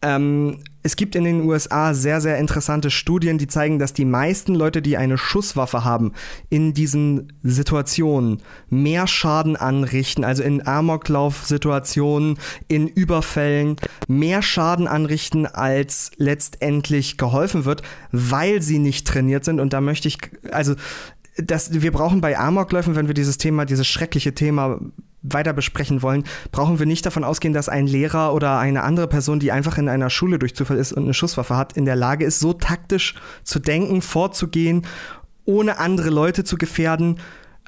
Ähm, es gibt in den USA sehr, sehr interessante Studien, die zeigen, dass die meisten Leute, die eine Schusswaffe haben, in diesen Situationen mehr Schaden anrichten, also in Amoklauf-Situationen, in Überfällen, mehr Schaden anrichten, als letztendlich geholfen wird, weil sie nicht trainiert sind. Und da möchte ich, also das, wir brauchen bei Amokläufen, wenn wir dieses Thema, dieses schreckliche Thema weiter besprechen wollen, brauchen wir nicht davon ausgehen, dass ein Lehrer oder eine andere Person, die einfach in einer Schule durch Zufall ist und eine Schusswaffe hat, in der Lage ist, so taktisch zu denken, vorzugehen, ohne andere Leute zu gefährden,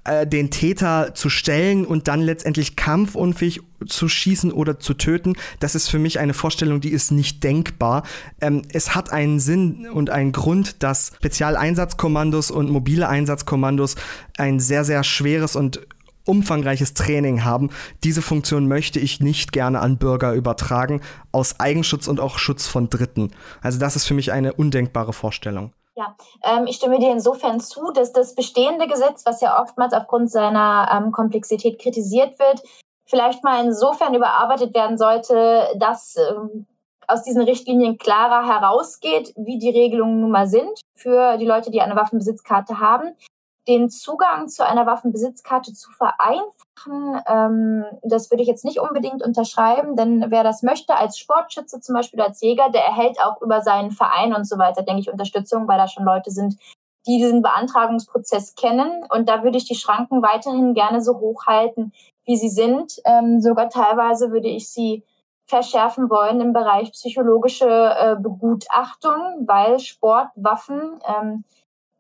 äh, den Täter zu stellen und dann letztendlich kampfunfähig zu schießen oder zu töten. Das ist für mich eine Vorstellung, die ist nicht denkbar. Ähm, es hat einen Sinn und einen Grund, dass Spezialeinsatzkommandos und mobile Einsatzkommandos ein sehr, sehr schweres und umfangreiches Training haben. Diese Funktion möchte ich nicht gerne an Bürger übertragen, aus Eigenschutz und auch Schutz von Dritten. Also das ist für mich eine undenkbare Vorstellung. Ja, ähm, ich stimme dir insofern zu, dass das bestehende Gesetz, was ja oftmals aufgrund seiner ähm, Komplexität kritisiert wird, vielleicht mal insofern überarbeitet werden sollte, dass ähm, aus diesen Richtlinien klarer herausgeht, wie die Regelungen nun mal sind für die Leute, die eine Waffenbesitzkarte haben den Zugang zu einer Waffenbesitzkarte zu vereinfachen, ähm, das würde ich jetzt nicht unbedingt unterschreiben, denn wer das möchte, als Sportschütze zum Beispiel, als Jäger, der erhält auch über seinen Verein und so weiter, denke ich, Unterstützung, weil da schon Leute sind, die diesen Beantragungsprozess kennen. Und da würde ich die Schranken weiterhin gerne so hoch halten, wie sie sind. Ähm, sogar teilweise würde ich sie verschärfen wollen im Bereich psychologische äh, Begutachtung, weil Sportwaffen ähm,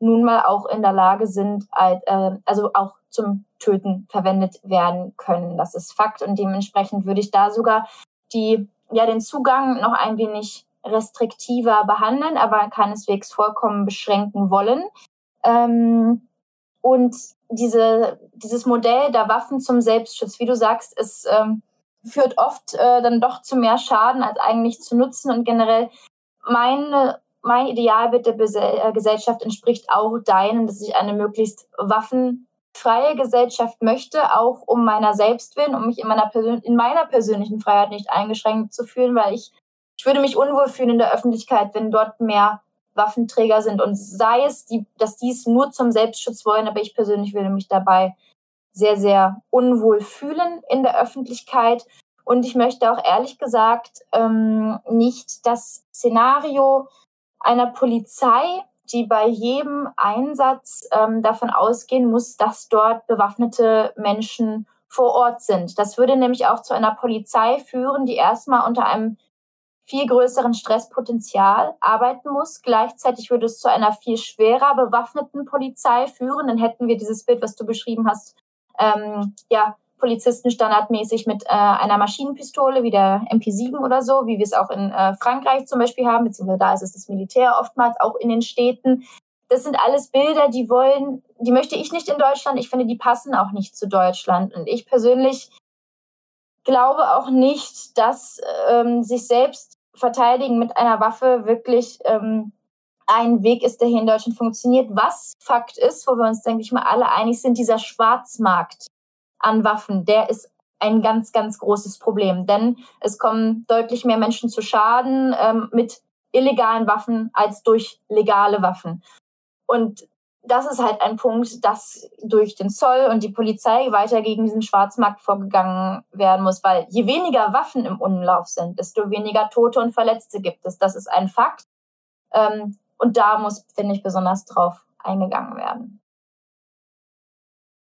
nun mal auch in der Lage sind, äh, also auch zum Töten verwendet werden können. Das ist Fakt und dementsprechend würde ich da sogar die, ja, den Zugang noch ein wenig restriktiver behandeln, aber keineswegs vollkommen beschränken wollen. Ähm, und diese, dieses Modell der Waffen zum Selbstschutz, wie du sagst, es ähm, führt oft äh, dann doch zu mehr Schaden als eigentlich zu nutzen. Und generell meine mein Idealbild der äh, Gesellschaft entspricht auch deinem, dass ich eine möglichst waffenfreie Gesellschaft möchte, auch um meiner selbst willen, um mich in meiner, Persön in meiner persönlichen Freiheit nicht eingeschränkt zu fühlen, weil ich, ich würde mich unwohl fühlen in der Öffentlichkeit, wenn dort mehr Waffenträger sind. Und sei es, die, dass dies nur zum Selbstschutz wollen, aber ich persönlich würde mich dabei sehr, sehr unwohl fühlen in der Öffentlichkeit. Und ich möchte auch ehrlich gesagt ähm, nicht das Szenario einer Polizei, die bei jedem Einsatz ähm, davon ausgehen muss, dass dort bewaffnete Menschen vor Ort sind. Das würde nämlich auch zu einer Polizei führen, die erstmal unter einem viel größeren Stresspotenzial arbeiten muss. Gleichzeitig würde es zu einer viel schwerer bewaffneten Polizei führen. Dann hätten wir dieses Bild, was du beschrieben hast, ähm, ja, Polizisten standardmäßig mit äh, einer Maschinenpistole wie der MP7 oder so, wie wir es auch in äh, Frankreich zum Beispiel haben, beziehungsweise da ist es das Militär oftmals auch in den Städten. Das sind alles Bilder, die wollen, die möchte ich nicht in Deutschland. Ich finde, die passen auch nicht zu Deutschland. Und ich persönlich glaube auch nicht, dass ähm, sich selbst verteidigen mit einer Waffe wirklich ähm, ein Weg ist, der hier in Deutschland funktioniert. Was Fakt ist, wo wir uns, denke ich mal, alle einig sind, dieser Schwarzmarkt an Waffen, der ist ein ganz, ganz großes Problem. Denn es kommen deutlich mehr Menschen zu Schaden ähm, mit illegalen Waffen als durch legale Waffen. Und das ist halt ein Punkt, dass durch den Zoll und die Polizei weiter gegen diesen Schwarzmarkt vorgegangen werden muss, weil je weniger Waffen im Umlauf sind, desto weniger Tote und Verletzte gibt es. Das ist ein Fakt. Ähm, und da muss, finde ich, besonders drauf eingegangen werden.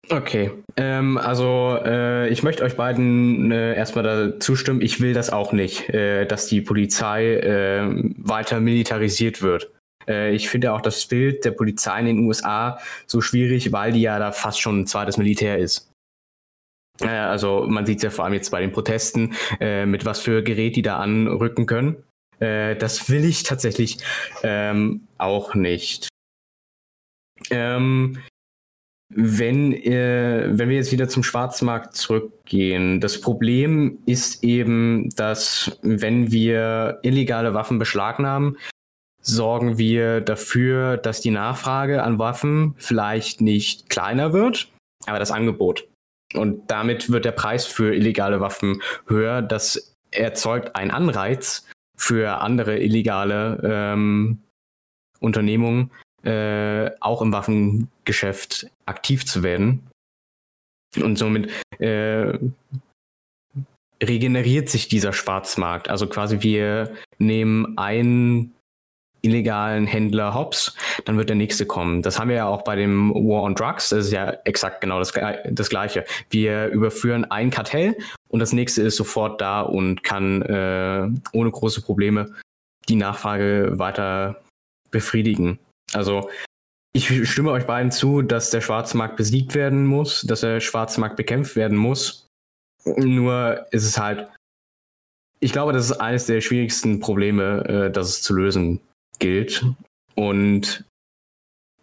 Okay, ähm, also äh, ich möchte euch beiden äh, erstmal da zustimmen. Ich will das auch nicht, äh, dass die Polizei äh, weiter militarisiert wird. Äh, ich finde auch das Bild der Polizei in den USA so schwierig, weil die ja da fast schon ein zweites Militär ist. Äh, also man sieht es ja vor allem jetzt bei den Protesten, mit was für Gerät die da anrücken können. Das will ich tatsächlich ähm, auch nicht. Ähm, wenn, äh, wenn wir jetzt wieder zum Schwarzmarkt zurückgehen, das Problem ist eben, dass wenn wir illegale Waffen beschlagnahmen, sorgen wir dafür, dass die Nachfrage an Waffen vielleicht nicht kleiner wird, aber das Angebot. Und damit wird der Preis für illegale Waffen höher. Das erzeugt einen Anreiz für andere illegale ähm, Unternehmungen, äh, auch im Waffengeschäft aktiv zu werden. Und somit äh, regeneriert sich dieser Schwarzmarkt. Also quasi wir nehmen einen illegalen Händler hops, dann wird der nächste kommen. Das haben wir ja auch bei dem War on Drugs. Das ist ja exakt genau das, das Gleiche. Wir überführen ein Kartell und das nächste ist sofort da und kann äh, ohne große Probleme die Nachfrage weiter befriedigen. Also ich stimme euch beiden zu, dass der Schwarzmarkt besiegt werden muss, dass der Schwarzmarkt bekämpft werden muss. Nur ist es halt, ich glaube, das ist eines der schwierigsten Probleme, äh, das es zu lösen gilt. Und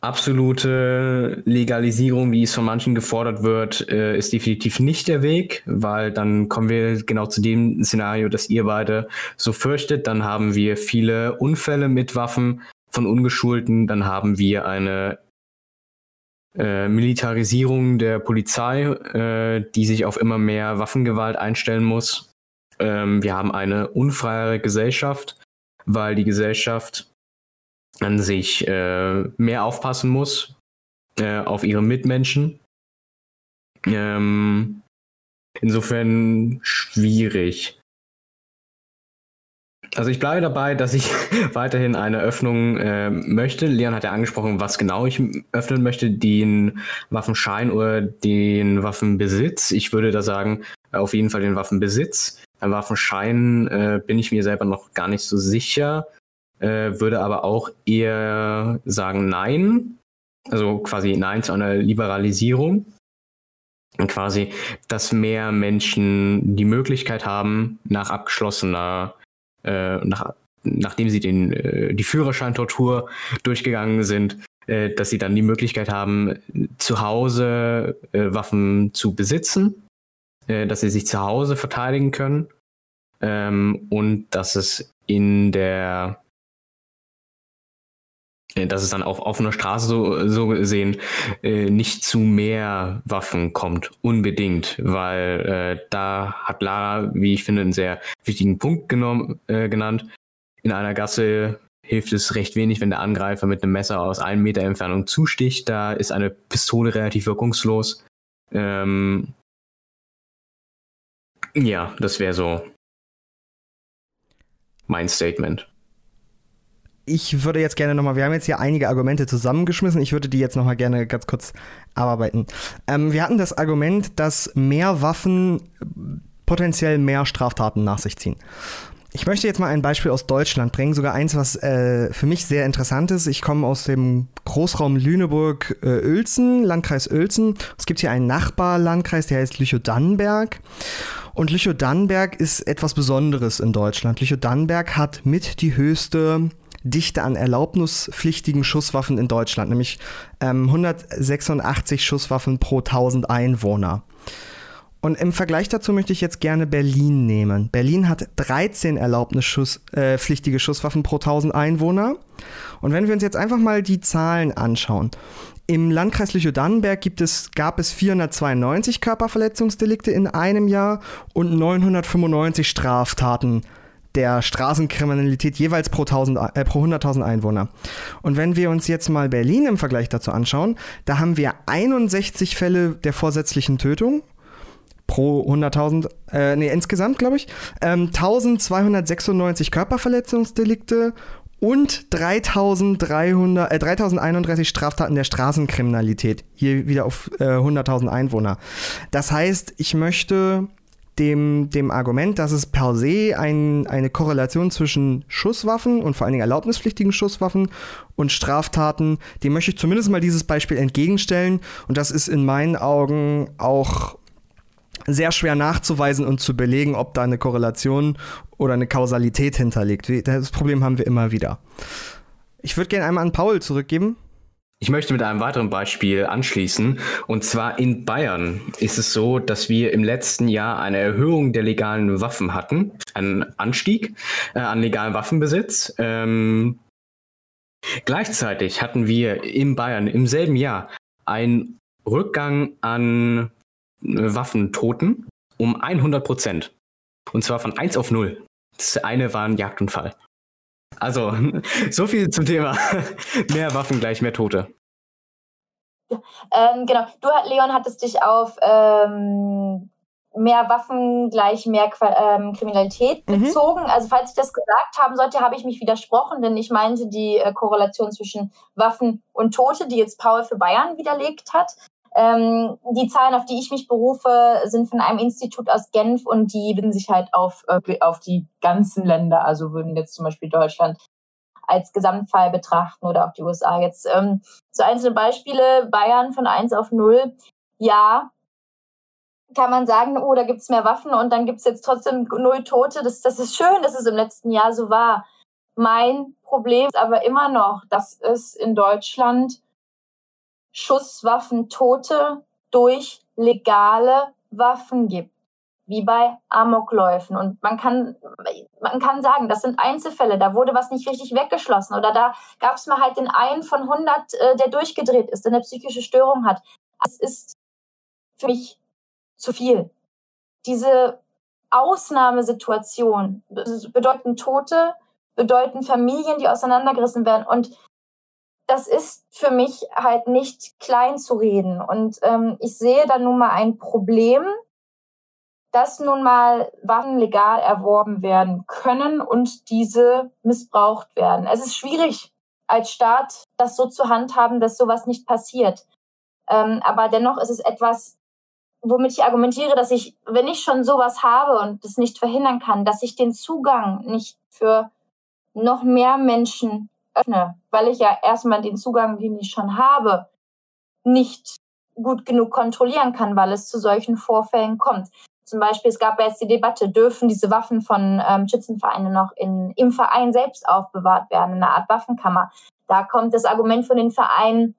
absolute Legalisierung, wie es von manchen gefordert wird, äh, ist definitiv nicht der Weg, weil dann kommen wir genau zu dem Szenario, das ihr beide so fürchtet. Dann haben wir viele Unfälle mit Waffen von Ungeschulten, dann haben wir eine äh, Militarisierung der Polizei, äh, die sich auf immer mehr Waffengewalt einstellen muss. Ähm, wir haben eine unfreiere Gesellschaft, weil die Gesellschaft an sich äh, mehr aufpassen muss äh, auf ihre Mitmenschen. Ähm, insofern schwierig. Also ich bleibe dabei, dass ich weiterhin eine Öffnung äh, möchte. Leon hat ja angesprochen, was genau ich öffnen möchte, den Waffenschein oder den Waffenbesitz. Ich würde da sagen, auf jeden Fall den Waffenbesitz. Beim Waffenschein äh, bin ich mir selber noch gar nicht so sicher äh, würde aber auch eher sagen Nein, also quasi Nein zu einer Liberalisierung. Und quasi, dass mehr Menschen die Möglichkeit haben, nach abgeschlossener, äh, nach, nachdem sie den, äh, die Führerscheintortur durchgegangen sind, äh, dass sie dann die Möglichkeit haben, zu Hause äh, Waffen zu besitzen, äh, dass sie sich zu Hause verteidigen können. Ähm, und dass es in der dass es dann auf offener Straße so, so gesehen äh, nicht zu mehr Waffen kommt, unbedingt, weil äh, da hat Lara, wie ich finde, einen sehr wichtigen Punkt genommen, äh, genannt. In einer Gasse hilft es recht wenig, wenn der Angreifer mit einem Messer aus einem Meter Entfernung zusticht. Da ist eine Pistole relativ wirkungslos. Ähm, ja, das wäre so mein Statement ich würde jetzt gerne nochmal, wir haben jetzt hier einige Argumente zusammengeschmissen, ich würde die jetzt nochmal gerne ganz kurz abarbeiten. Ähm, wir hatten das Argument, dass mehr Waffen potenziell mehr Straftaten nach sich ziehen. Ich möchte jetzt mal ein Beispiel aus Deutschland bringen, sogar eins, was äh, für mich sehr interessant ist. Ich komme aus dem Großraum Lüneburg-Uelzen, äh, Landkreis Uelzen. Es gibt hier einen Nachbarlandkreis, der heißt Lüchow-Dannenberg. Und Lüchow-Dannenberg ist etwas Besonderes in Deutschland. Lüchow-Dannenberg hat mit die höchste Dichte an erlaubnispflichtigen Schusswaffen in Deutschland, nämlich ähm, 186 Schusswaffen pro 1000 Einwohner. Und im Vergleich dazu möchte ich jetzt gerne Berlin nehmen. Berlin hat 13 erlaubnispflichtige Schuss, Schusswaffen pro 1000 Einwohner. Und wenn wir uns jetzt einfach mal die Zahlen anschauen. Im Landkreis Lüchow-Dannenberg es, gab es 492 Körperverletzungsdelikte in einem Jahr und 995 Straftaten der Straßenkriminalität jeweils pro, 1000, äh, pro 100.000 Einwohner. Und wenn wir uns jetzt mal Berlin im Vergleich dazu anschauen, da haben wir 61 Fälle der vorsätzlichen Tötung pro 100.000, äh, nee, insgesamt glaube ich, ähm, 1296 Körperverletzungsdelikte und 3300, äh, 3031 Straftaten der Straßenkriminalität. Hier wieder auf äh, 100.000 Einwohner. Das heißt, ich möchte dem, dem Argument, dass es per se ein, eine Korrelation zwischen Schusswaffen und vor allen Dingen erlaubnispflichtigen Schusswaffen und Straftaten, dem möchte ich zumindest mal dieses Beispiel entgegenstellen. Und das ist in meinen Augen auch sehr schwer nachzuweisen und zu belegen, ob da eine Korrelation oder eine Kausalität hinterliegt. Das Problem haben wir immer wieder. Ich würde gerne einmal an Paul zurückgeben. Ich möchte mit einem weiteren Beispiel anschließen. Und zwar in Bayern ist es so, dass wir im letzten Jahr eine Erhöhung der legalen Waffen hatten, einen Anstieg äh, an legalen Waffenbesitz. Ähm, gleichzeitig hatten wir in Bayern im selben Jahr einen Rückgang an äh, Waffentoten um 100 Prozent. Und zwar von 1 auf 0. Das eine war ein Jagdunfall. Also, so viel zum Thema mehr Waffen gleich mehr Tote. Ähm, genau, du, Leon, hattest dich auf ähm, mehr Waffen gleich mehr ähm, Kriminalität mhm. bezogen. Also falls ich das gesagt haben sollte, habe ich mich widersprochen, denn ich meinte die äh, Korrelation zwischen Waffen und Tote, die jetzt Paul für Bayern widerlegt hat. Ähm, die Zahlen, auf die ich mich berufe, sind von einem Institut aus Genf und die binden sich halt auf, äh, auf die ganzen Länder. Also würden jetzt zum Beispiel Deutschland als Gesamtfall betrachten oder auch die USA. Jetzt ähm, so einzelne Beispiele, Bayern von 1 auf 0. Ja, kann man sagen, oh, da gibt's mehr Waffen und dann gibt's jetzt trotzdem null Tote. Das, das ist schön, dass es im letzten Jahr so war. Mein Problem ist aber immer noch, dass es in Deutschland Schusswaffentote durch legale Waffen gibt, wie bei Amokläufen. Und man kann, man kann sagen, das sind Einzelfälle, da wurde was nicht richtig weggeschlossen oder da gab es mal halt den einen von 100, äh, der durchgedreht ist, der eine psychische Störung hat. Es ist für mich zu viel. Diese Ausnahmesituation bedeuten Tote, bedeuten Familien, die auseinandergerissen werden. Und das ist für mich halt nicht klein zu reden. Und ähm, ich sehe da nun mal ein Problem, dass nun mal Waffen legal erworben werden können und diese missbraucht werden. Es ist schwierig, als Staat das so zu handhaben, dass sowas nicht passiert. Ähm, aber dennoch ist es etwas, womit ich argumentiere, dass ich, wenn ich schon sowas habe und das nicht verhindern kann, dass ich den Zugang nicht für noch mehr Menschen öffne, weil ich ja erstmal den Zugang, den ich schon habe, nicht gut genug kontrollieren kann, weil es zu solchen Vorfällen kommt. Zum Beispiel, es gab jetzt die Debatte, dürfen diese Waffen von ähm, Schützenvereinen noch in, im Verein selbst aufbewahrt werden, in einer Art Waffenkammer. Da kommt das Argument von den Vereinen,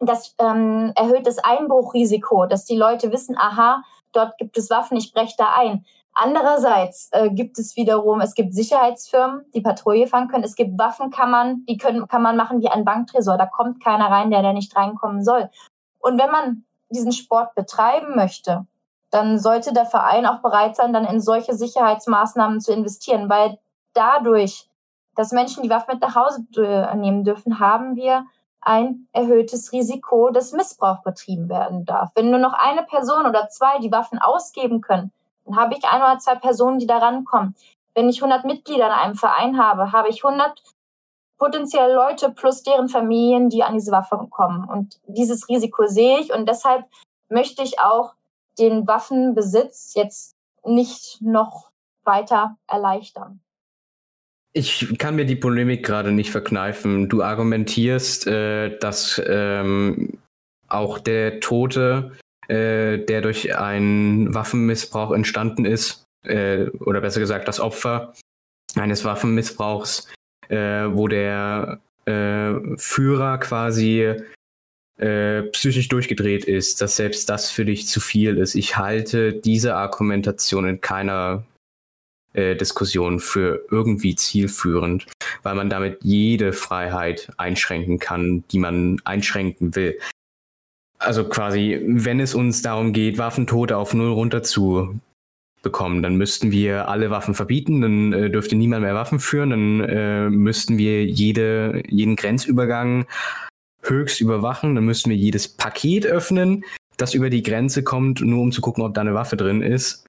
das ähm, erhöht das Einbruchrisiko, dass die Leute wissen, aha, dort gibt es Waffen, ich breche da ein. Andererseits äh, gibt es wiederum, es gibt Sicherheitsfirmen, die Patrouille fahren können. Es gibt Waffenkammern, die können, kann man machen wie ein Banktresor. Da kommt keiner rein, der, der nicht reinkommen soll. Und wenn man diesen Sport betreiben möchte, dann sollte der Verein auch bereit sein, dann in solche Sicherheitsmaßnahmen zu investieren, weil dadurch, dass Menschen die Waffe mit nach Hause nehmen dürfen, haben wir ein erhöhtes Risiko, dass Missbrauch betrieben werden darf. Wenn nur noch eine Person oder zwei die Waffen ausgeben können, dann habe ich ein oder zwei Personen, die da rankommen. Wenn ich 100 Mitglieder in einem Verein habe, habe ich 100 potenzielle Leute plus deren Familien, die an diese Waffe kommen. Und dieses Risiko sehe ich und deshalb möchte ich auch den Waffenbesitz jetzt nicht noch weiter erleichtern. Ich kann mir die Polemik gerade nicht verkneifen. Du argumentierst, äh, dass ähm, auch der Tote äh, der durch einen Waffenmissbrauch entstanden ist, äh, oder besser gesagt das Opfer eines Waffenmissbrauchs, äh, wo der äh, Führer quasi äh, psychisch durchgedreht ist, dass selbst das für dich zu viel ist. Ich halte diese Argumentation in keiner äh, Diskussion für irgendwie zielführend, weil man damit jede Freiheit einschränken kann, die man einschränken will. Also quasi, wenn es uns darum geht, Waffentote auf Null runter zu bekommen, dann müssten wir alle Waffen verbieten, dann äh, dürfte niemand mehr Waffen führen, dann äh, müssten wir jede, jeden Grenzübergang höchst überwachen, dann müssten wir jedes Paket öffnen, das über die Grenze kommt, nur um zu gucken, ob da eine Waffe drin ist.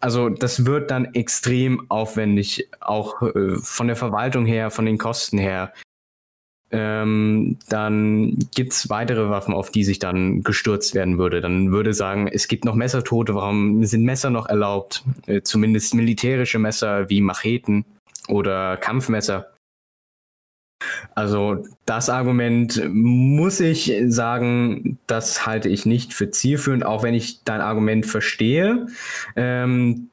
Also das wird dann extrem aufwendig, auch äh, von der Verwaltung her, von den Kosten her ähm, dann gibt es weitere Waffen, auf die sich dann gestürzt werden würde. Dann würde sagen, es gibt noch Messertote, warum sind Messer noch erlaubt? Äh, zumindest militärische Messer wie Macheten oder Kampfmesser. Also das Argument muss ich sagen, das halte ich nicht für zielführend, auch wenn ich dein Argument verstehe. Ähm,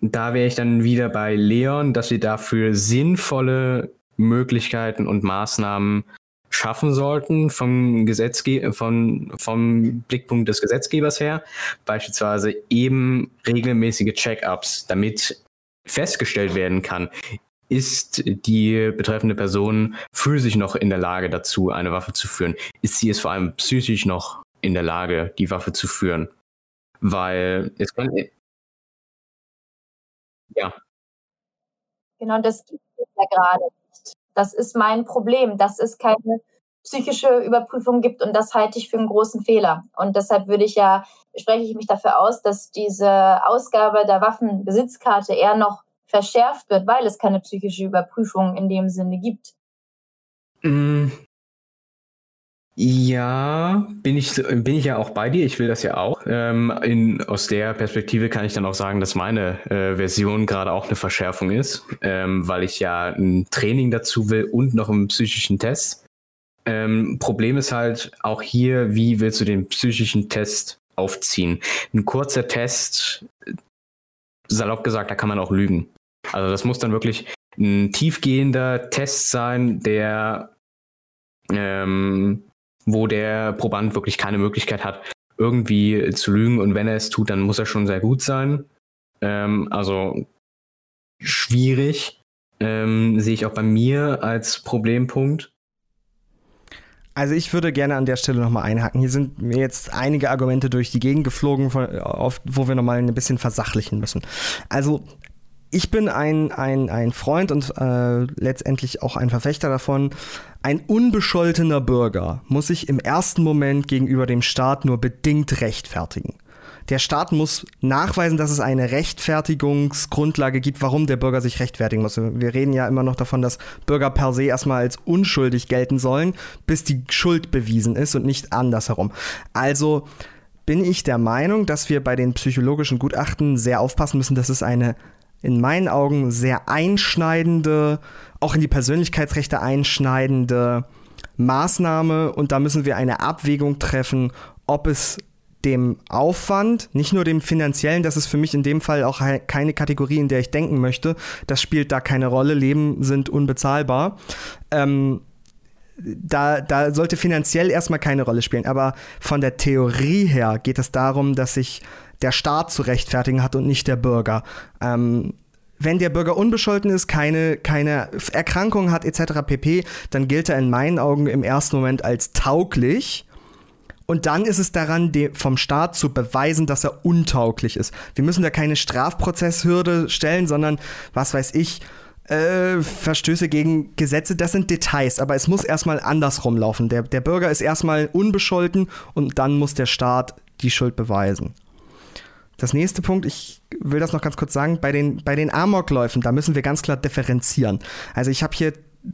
da wäre ich dann wieder bei Leon, dass wir dafür sinnvolle Möglichkeiten und Maßnahmen schaffen sollten vom, Gesetzge von, vom Blickpunkt des Gesetzgebers her. Beispielsweise eben regelmäßige Check-ups, damit festgestellt werden kann, ist die betreffende Person physisch noch in der Lage dazu, eine Waffe zu führen? Ist sie es vor allem psychisch noch in der Lage, die Waffe zu führen? Weil es kann. Ja. Genau, das gibt es ja gerade. Das ist mein Problem, dass es keine psychische Überprüfung gibt und das halte ich für einen großen Fehler. Und deshalb würde ich ja, spreche ich mich dafür aus, dass diese Ausgabe der Waffenbesitzkarte eher noch verschärft wird, weil es keine psychische Überprüfung in dem Sinne gibt. Ja, bin ich, bin ich ja auch bei dir. Ich will das ja auch. Ähm, in, aus der Perspektive kann ich dann auch sagen, dass meine äh, Version gerade auch eine Verschärfung ist, ähm, weil ich ja ein Training dazu will und noch einen psychischen Test. Ähm, Problem ist halt auch hier, wie willst du den psychischen Test aufziehen? Ein kurzer Test, salopp gesagt, da kann man auch lügen. Also das muss dann wirklich ein tiefgehender Test sein, der ähm, wo der Proband wirklich keine Möglichkeit hat, irgendwie zu lügen. Und wenn er es tut, dann muss er schon sehr gut sein. Ähm, also schwierig. Ähm, sehe ich auch bei mir als Problempunkt. Also ich würde gerne an der Stelle nochmal einhaken. Hier sind mir jetzt einige Argumente durch die Gegend geflogen, wo wir nochmal ein bisschen versachlichen müssen. Also ich bin ein, ein, ein Freund und äh, letztendlich auch ein Verfechter davon. Ein unbescholtener Bürger muss sich im ersten Moment gegenüber dem Staat nur bedingt rechtfertigen. Der Staat muss nachweisen, dass es eine Rechtfertigungsgrundlage gibt, warum der Bürger sich rechtfertigen muss. Wir reden ja immer noch davon, dass Bürger per se erstmal als unschuldig gelten sollen, bis die Schuld bewiesen ist und nicht andersherum. Also bin ich der Meinung, dass wir bei den psychologischen Gutachten sehr aufpassen müssen, dass es eine in meinen Augen sehr einschneidende, auch in die Persönlichkeitsrechte einschneidende Maßnahme und da müssen wir eine Abwägung treffen, ob es dem Aufwand, nicht nur dem finanziellen, das ist für mich in dem Fall auch keine Kategorie, in der ich denken möchte. Das spielt da keine Rolle. Leben sind unbezahlbar. Ähm, da, da sollte finanziell erstmal keine Rolle spielen. Aber von der Theorie her geht es darum, dass sich der Staat zu rechtfertigen hat und nicht der Bürger. Ähm, wenn der Bürger unbescholten ist, keine, keine Erkrankung hat etc. pp., dann gilt er in meinen Augen im ersten Moment als tauglich. Und dann ist es daran, vom Staat zu beweisen, dass er untauglich ist. Wir müssen da keine Strafprozesshürde stellen, sondern, was weiß ich, äh, Verstöße gegen Gesetze, das sind Details, aber es muss erstmal andersrum laufen. Der, der Bürger ist erstmal unbescholten und dann muss der Staat die Schuld beweisen. Das nächste Punkt, ich will das noch ganz kurz sagen, bei den, bei den Amokläufen, da müssen wir ganz klar differenzieren. Also ich habe hier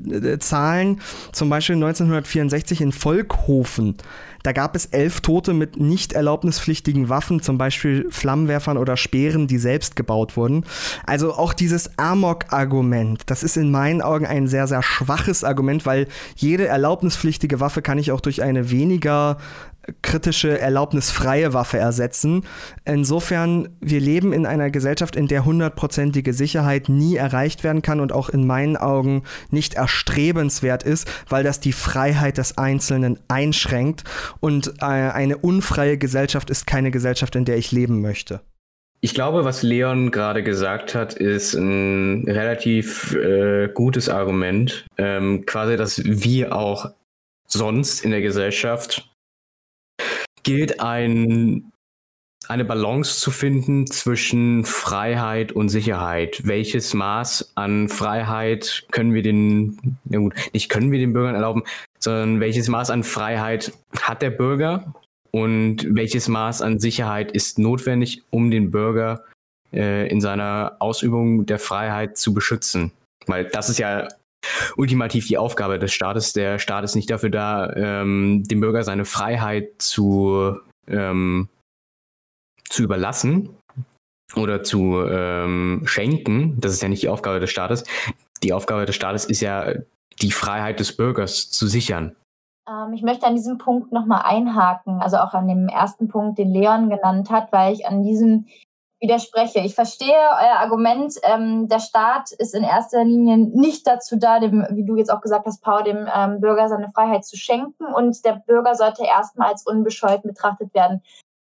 äh, Zahlen, zum Beispiel 1964 in Volkhofen. Da gab es elf Tote mit nicht erlaubnispflichtigen Waffen, zum Beispiel Flammenwerfern oder Speeren, die selbst gebaut wurden. Also auch dieses Amok-Argument, das ist in meinen Augen ein sehr, sehr schwaches Argument, weil jede erlaubnispflichtige Waffe kann ich auch durch eine weniger kritische, erlaubnisfreie Waffe ersetzen. Insofern, wir leben in einer Gesellschaft, in der hundertprozentige Sicherheit nie erreicht werden kann und auch in meinen Augen nicht erstrebenswert ist, weil das die Freiheit des Einzelnen einschränkt. Und äh, eine unfreie Gesellschaft ist keine Gesellschaft, in der ich leben möchte. Ich glaube, was Leon gerade gesagt hat, ist ein relativ äh, gutes Argument. Ähm, quasi, dass wir auch sonst in der Gesellschaft gilt ein, eine Balance zu finden zwischen Freiheit und Sicherheit. Welches Maß an Freiheit können wir den, ja gut, nicht können wir den Bürgern erlauben, sondern welches Maß an Freiheit hat der Bürger und welches Maß an Sicherheit ist notwendig, um den Bürger äh, in seiner Ausübung der Freiheit zu beschützen. Weil das ist ja ultimativ die Aufgabe des Staates. Der Staat ist nicht dafür da, ähm, dem Bürger seine Freiheit zu, ähm, zu überlassen oder zu ähm, schenken. Das ist ja nicht die Aufgabe des Staates. Die Aufgabe des Staates ist ja, die Freiheit des Bürgers zu sichern. Ähm, ich möchte an diesem Punkt nochmal einhaken, also auch an dem ersten Punkt, den Leon genannt hat, weil ich an diesem widerspreche. Ich verstehe euer Argument. Ähm, der Staat ist in erster Linie nicht dazu da, dem, wie du jetzt auch gesagt hast, Paul, dem ähm, Bürger seine Freiheit zu schenken. Und der Bürger sollte erstmal als unbescholten betrachtet werden.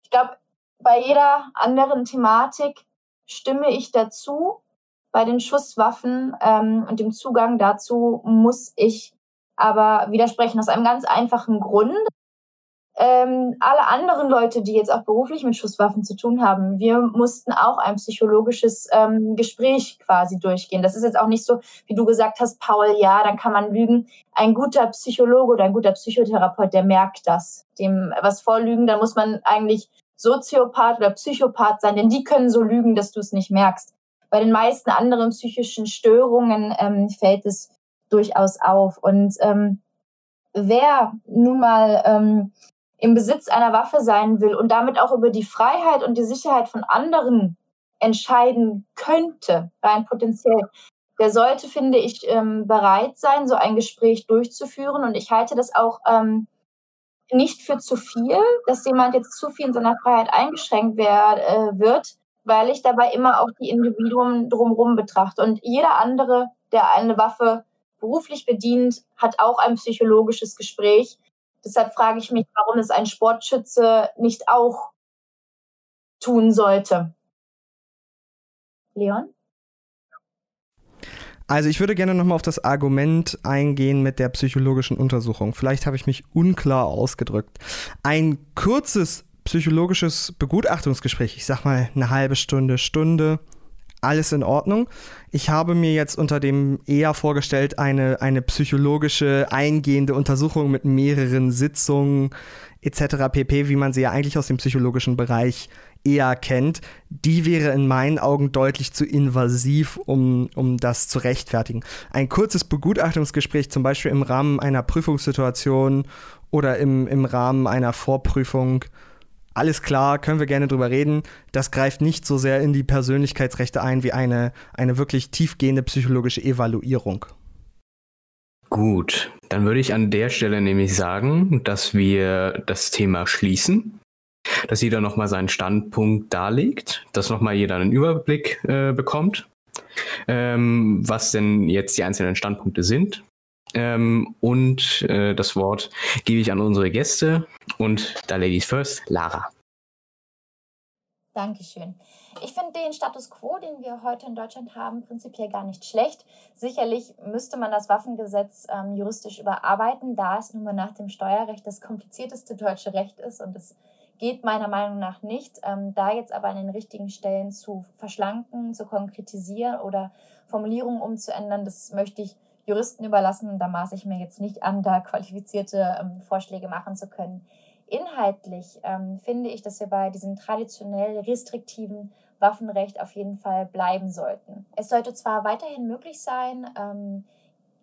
Ich glaube, bei jeder anderen Thematik stimme ich dazu. Bei den Schusswaffen ähm, und dem Zugang dazu muss ich aber widersprechen aus einem ganz einfachen Grund ähm, alle anderen Leute, die jetzt auch beruflich mit Schusswaffen zu tun haben, wir mussten auch ein psychologisches ähm, Gespräch quasi durchgehen. Das ist jetzt auch nicht so, wie du gesagt hast, Paul, ja, dann kann man lügen. Ein guter Psychologe oder ein guter Psychotherapeut, der merkt das. Dem was vorlügen, dann muss man eigentlich Soziopath oder Psychopath sein, denn die können so lügen, dass du es nicht merkst. Bei den meisten anderen psychischen Störungen ähm, fällt es durchaus auf. Und ähm, wer nun mal ähm, im Besitz einer Waffe sein will und damit auch über die Freiheit und die Sicherheit von anderen entscheiden könnte, rein potenziell, der sollte, finde ich, ähm, bereit sein, so ein Gespräch durchzuführen. Und ich halte das auch ähm, nicht für zu viel, dass jemand jetzt zu viel in seiner Freiheit eingeschränkt äh, wird, weil ich dabei immer auch die Individuen drumherum betrachte. Und jeder andere, der eine Waffe beruflich bedient, hat auch ein psychologisches Gespräch Deshalb frage ich mich, warum es ein Sportschütze nicht auch tun sollte. Leon? Also ich würde gerne nochmal auf das Argument eingehen mit der psychologischen Untersuchung. Vielleicht habe ich mich unklar ausgedrückt. Ein kurzes psychologisches Begutachtungsgespräch, ich sag mal eine halbe Stunde, Stunde, alles in Ordnung. Ich habe mir jetzt unter dem eher vorgestellt eine, eine psychologische eingehende Untersuchung mit mehreren Sitzungen etc. pp, wie man sie ja eigentlich aus dem psychologischen Bereich eher kennt. Die wäre in meinen Augen deutlich zu invasiv, um, um das zu rechtfertigen. Ein kurzes Begutachtungsgespräch, zum Beispiel im Rahmen einer Prüfungssituation oder im, im Rahmen einer Vorprüfung, alles klar, können wir gerne drüber reden. Das greift nicht so sehr in die Persönlichkeitsrechte ein wie eine, eine wirklich tiefgehende psychologische Evaluierung. Gut, dann würde ich an der Stelle nämlich sagen, dass wir das Thema schließen, dass jeder nochmal seinen Standpunkt darlegt, dass nochmal jeder einen Überblick äh, bekommt, ähm, was denn jetzt die einzelnen Standpunkte sind ähm, und äh, das Wort gebe ich an unsere Gäste. Und da Ladies First, Lara. Dankeschön. Ich finde den Status quo, den wir heute in Deutschland haben, prinzipiell gar nicht schlecht. Sicherlich müsste man das Waffengesetz ähm, juristisch überarbeiten, da es nun mal nach dem Steuerrecht das komplizierteste deutsche Recht ist und es geht meiner Meinung nach nicht. Ähm, da jetzt aber an den richtigen Stellen zu verschlanken, zu konkretisieren oder Formulierungen umzuändern, das möchte ich Juristen überlassen. Da maße ich mir jetzt nicht an, da qualifizierte ähm, Vorschläge machen zu können. Inhaltlich ähm, finde ich, dass wir bei diesem traditionell restriktiven Waffenrecht auf jeden Fall bleiben sollten. Es sollte zwar weiterhin möglich sein, ähm,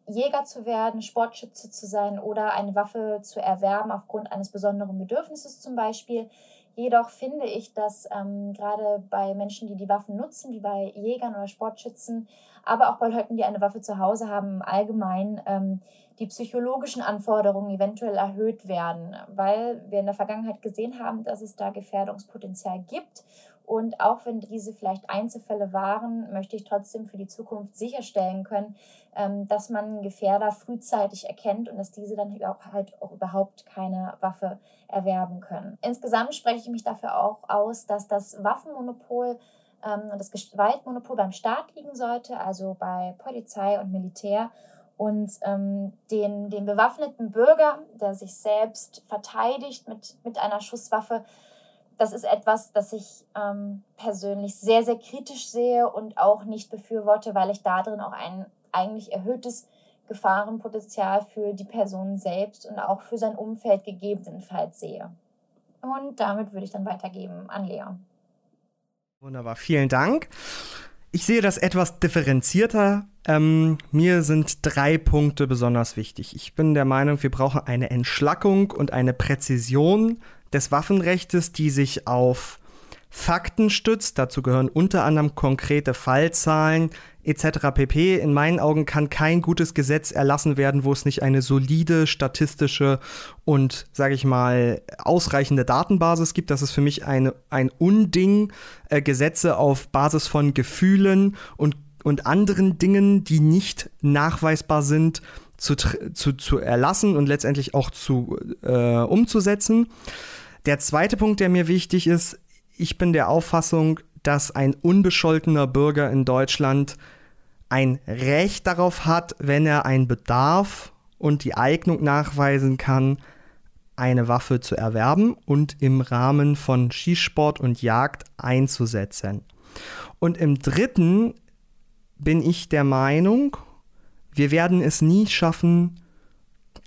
Jäger zu werden, Sportschütze zu sein oder eine Waffe zu erwerben aufgrund eines besonderen Bedürfnisses zum Beispiel. Jedoch finde ich, dass ähm, gerade bei Menschen, die die Waffen nutzen, wie bei Jägern oder Sportschützen, aber auch bei Leuten, die eine Waffe zu Hause haben, im Allgemeinen ähm, die psychologischen Anforderungen eventuell erhöht werden, weil wir in der Vergangenheit gesehen haben, dass es da Gefährdungspotenzial gibt. Und auch wenn diese vielleicht Einzelfälle waren, möchte ich trotzdem für die Zukunft sicherstellen können, ähm, dass man Gefährder frühzeitig erkennt und dass diese dann halt auch überhaupt keine Waffe erwerben können. Insgesamt spreche ich mich dafür auch aus, dass das Waffenmonopol ähm, das Gewaltmonopol beim Staat liegen sollte, also bei Polizei und Militär. Und ähm, den, den bewaffneten Bürger, der sich selbst verteidigt mit, mit einer Schusswaffe, das ist etwas, das ich ähm, persönlich sehr, sehr kritisch sehe und auch nicht befürworte, weil ich darin auch ein eigentlich erhöhtes Gefahrenpotenzial für die Person selbst und auch für sein Umfeld gegebenenfalls sehe. Und damit würde ich dann weitergeben an Leon. Wunderbar, vielen Dank. Ich sehe das etwas differenzierter. Ähm, mir sind drei Punkte besonders wichtig. Ich bin der Meinung, wir brauchen eine Entschlackung und eine Präzision des Waffenrechts, die sich auf Fakten stützt. Dazu gehören unter anderem konkrete Fallzahlen etc. pp. In meinen Augen kann kein gutes Gesetz erlassen werden, wo es nicht eine solide statistische und, sage ich mal, ausreichende Datenbasis gibt. Das ist für mich eine, ein Unding, äh, Gesetze auf Basis von Gefühlen und, und anderen Dingen, die nicht nachweisbar sind, zu, zu, zu erlassen und letztendlich auch zu, äh, umzusetzen. Der zweite Punkt, der mir wichtig ist, ich bin der Auffassung, dass ein unbescholtener Bürger in Deutschland ein Recht darauf hat, wenn er einen Bedarf und die Eignung nachweisen kann, eine Waffe zu erwerben und im Rahmen von Skisport und Jagd einzusetzen. Und im dritten bin ich der Meinung, wir werden es nie schaffen,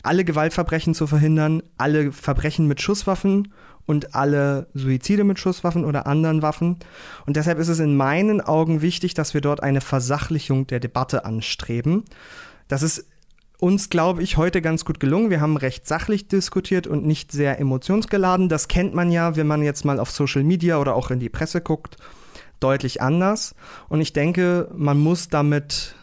alle Gewaltverbrechen zu verhindern, alle Verbrechen mit Schusswaffen und alle Suizide mit Schusswaffen oder anderen Waffen. Und deshalb ist es in meinen Augen wichtig, dass wir dort eine Versachlichung der Debatte anstreben. Das ist uns, glaube ich, heute ganz gut gelungen. Wir haben recht sachlich diskutiert und nicht sehr emotionsgeladen. Das kennt man ja, wenn man jetzt mal auf Social Media oder auch in die Presse guckt, deutlich anders. Und ich denke, man muss damit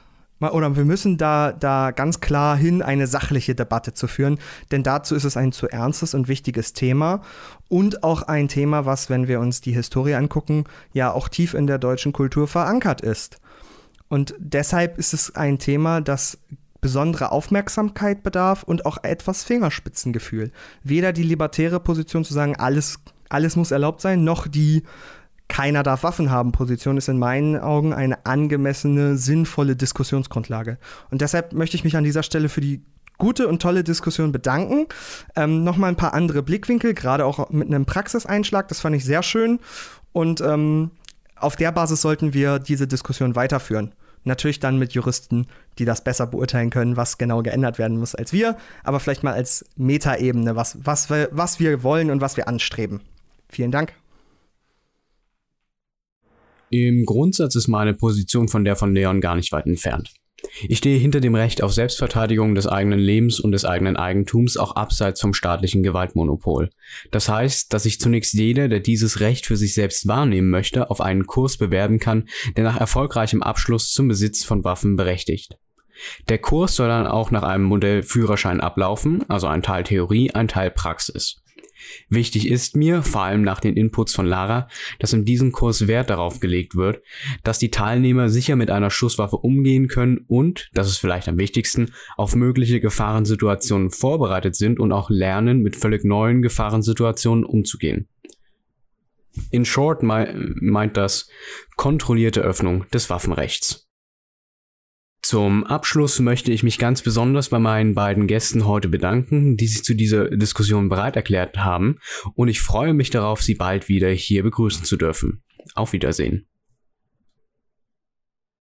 oder wir müssen da, da ganz klar hin, eine sachliche Debatte zu führen, denn dazu ist es ein zu ernstes und wichtiges Thema und auch ein Thema, was, wenn wir uns die Historie angucken, ja auch tief in der deutschen Kultur verankert ist. Und deshalb ist es ein Thema, das besondere Aufmerksamkeit bedarf und auch etwas Fingerspitzengefühl. Weder die libertäre Position zu sagen, alles, alles muss erlaubt sein, noch die keiner darf Waffen haben Position ist in meinen Augen eine angemessene, sinnvolle Diskussionsgrundlage. Und deshalb möchte ich mich an dieser Stelle für die gute und tolle Diskussion bedanken. Ähm, Nochmal ein paar andere Blickwinkel, gerade auch mit einem Praxiseinschlag, das fand ich sehr schön. Und ähm, auf der Basis sollten wir diese Diskussion weiterführen. Natürlich dann mit Juristen, die das besser beurteilen können, was genau geändert werden muss als wir, aber vielleicht mal als Metaebene, was, was, was wir wollen und was wir anstreben. Vielen Dank. Im Grundsatz ist meine Position von der von Leon gar nicht weit entfernt. Ich stehe hinter dem Recht auf Selbstverteidigung des eigenen Lebens und des eigenen Eigentums auch abseits vom staatlichen Gewaltmonopol. Das heißt, dass sich zunächst jeder, der dieses Recht für sich selbst wahrnehmen möchte, auf einen Kurs bewerben kann, der nach erfolgreichem Abschluss zum Besitz von Waffen berechtigt. Der Kurs soll dann auch nach einem Modell Führerschein ablaufen, also ein Teil Theorie, ein Teil Praxis. Wichtig ist mir, vor allem nach den Inputs von Lara, dass in diesem Kurs Wert darauf gelegt wird, dass die Teilnehmer sicher mit einer Schusswaffe umgehen können und, das ist vielleicht am wichtigsten, auf mögliche Gefahrensituationen vorbereitet sind und auch lernen, mit völlig neuen Gefahrensituationen umzugehen. In short meint das kontrollierte Öffnung des Waffenrechts. Zum Abschluss möchte ich mich ganz besonders bei meinen beiden Gästen heute bedanken, die sich zu dieser Diskussion bereit erklärt haben und ich freue mich darauf, sie bald wieder hier begrüßen zu dürfen. Auf Wiedersehen.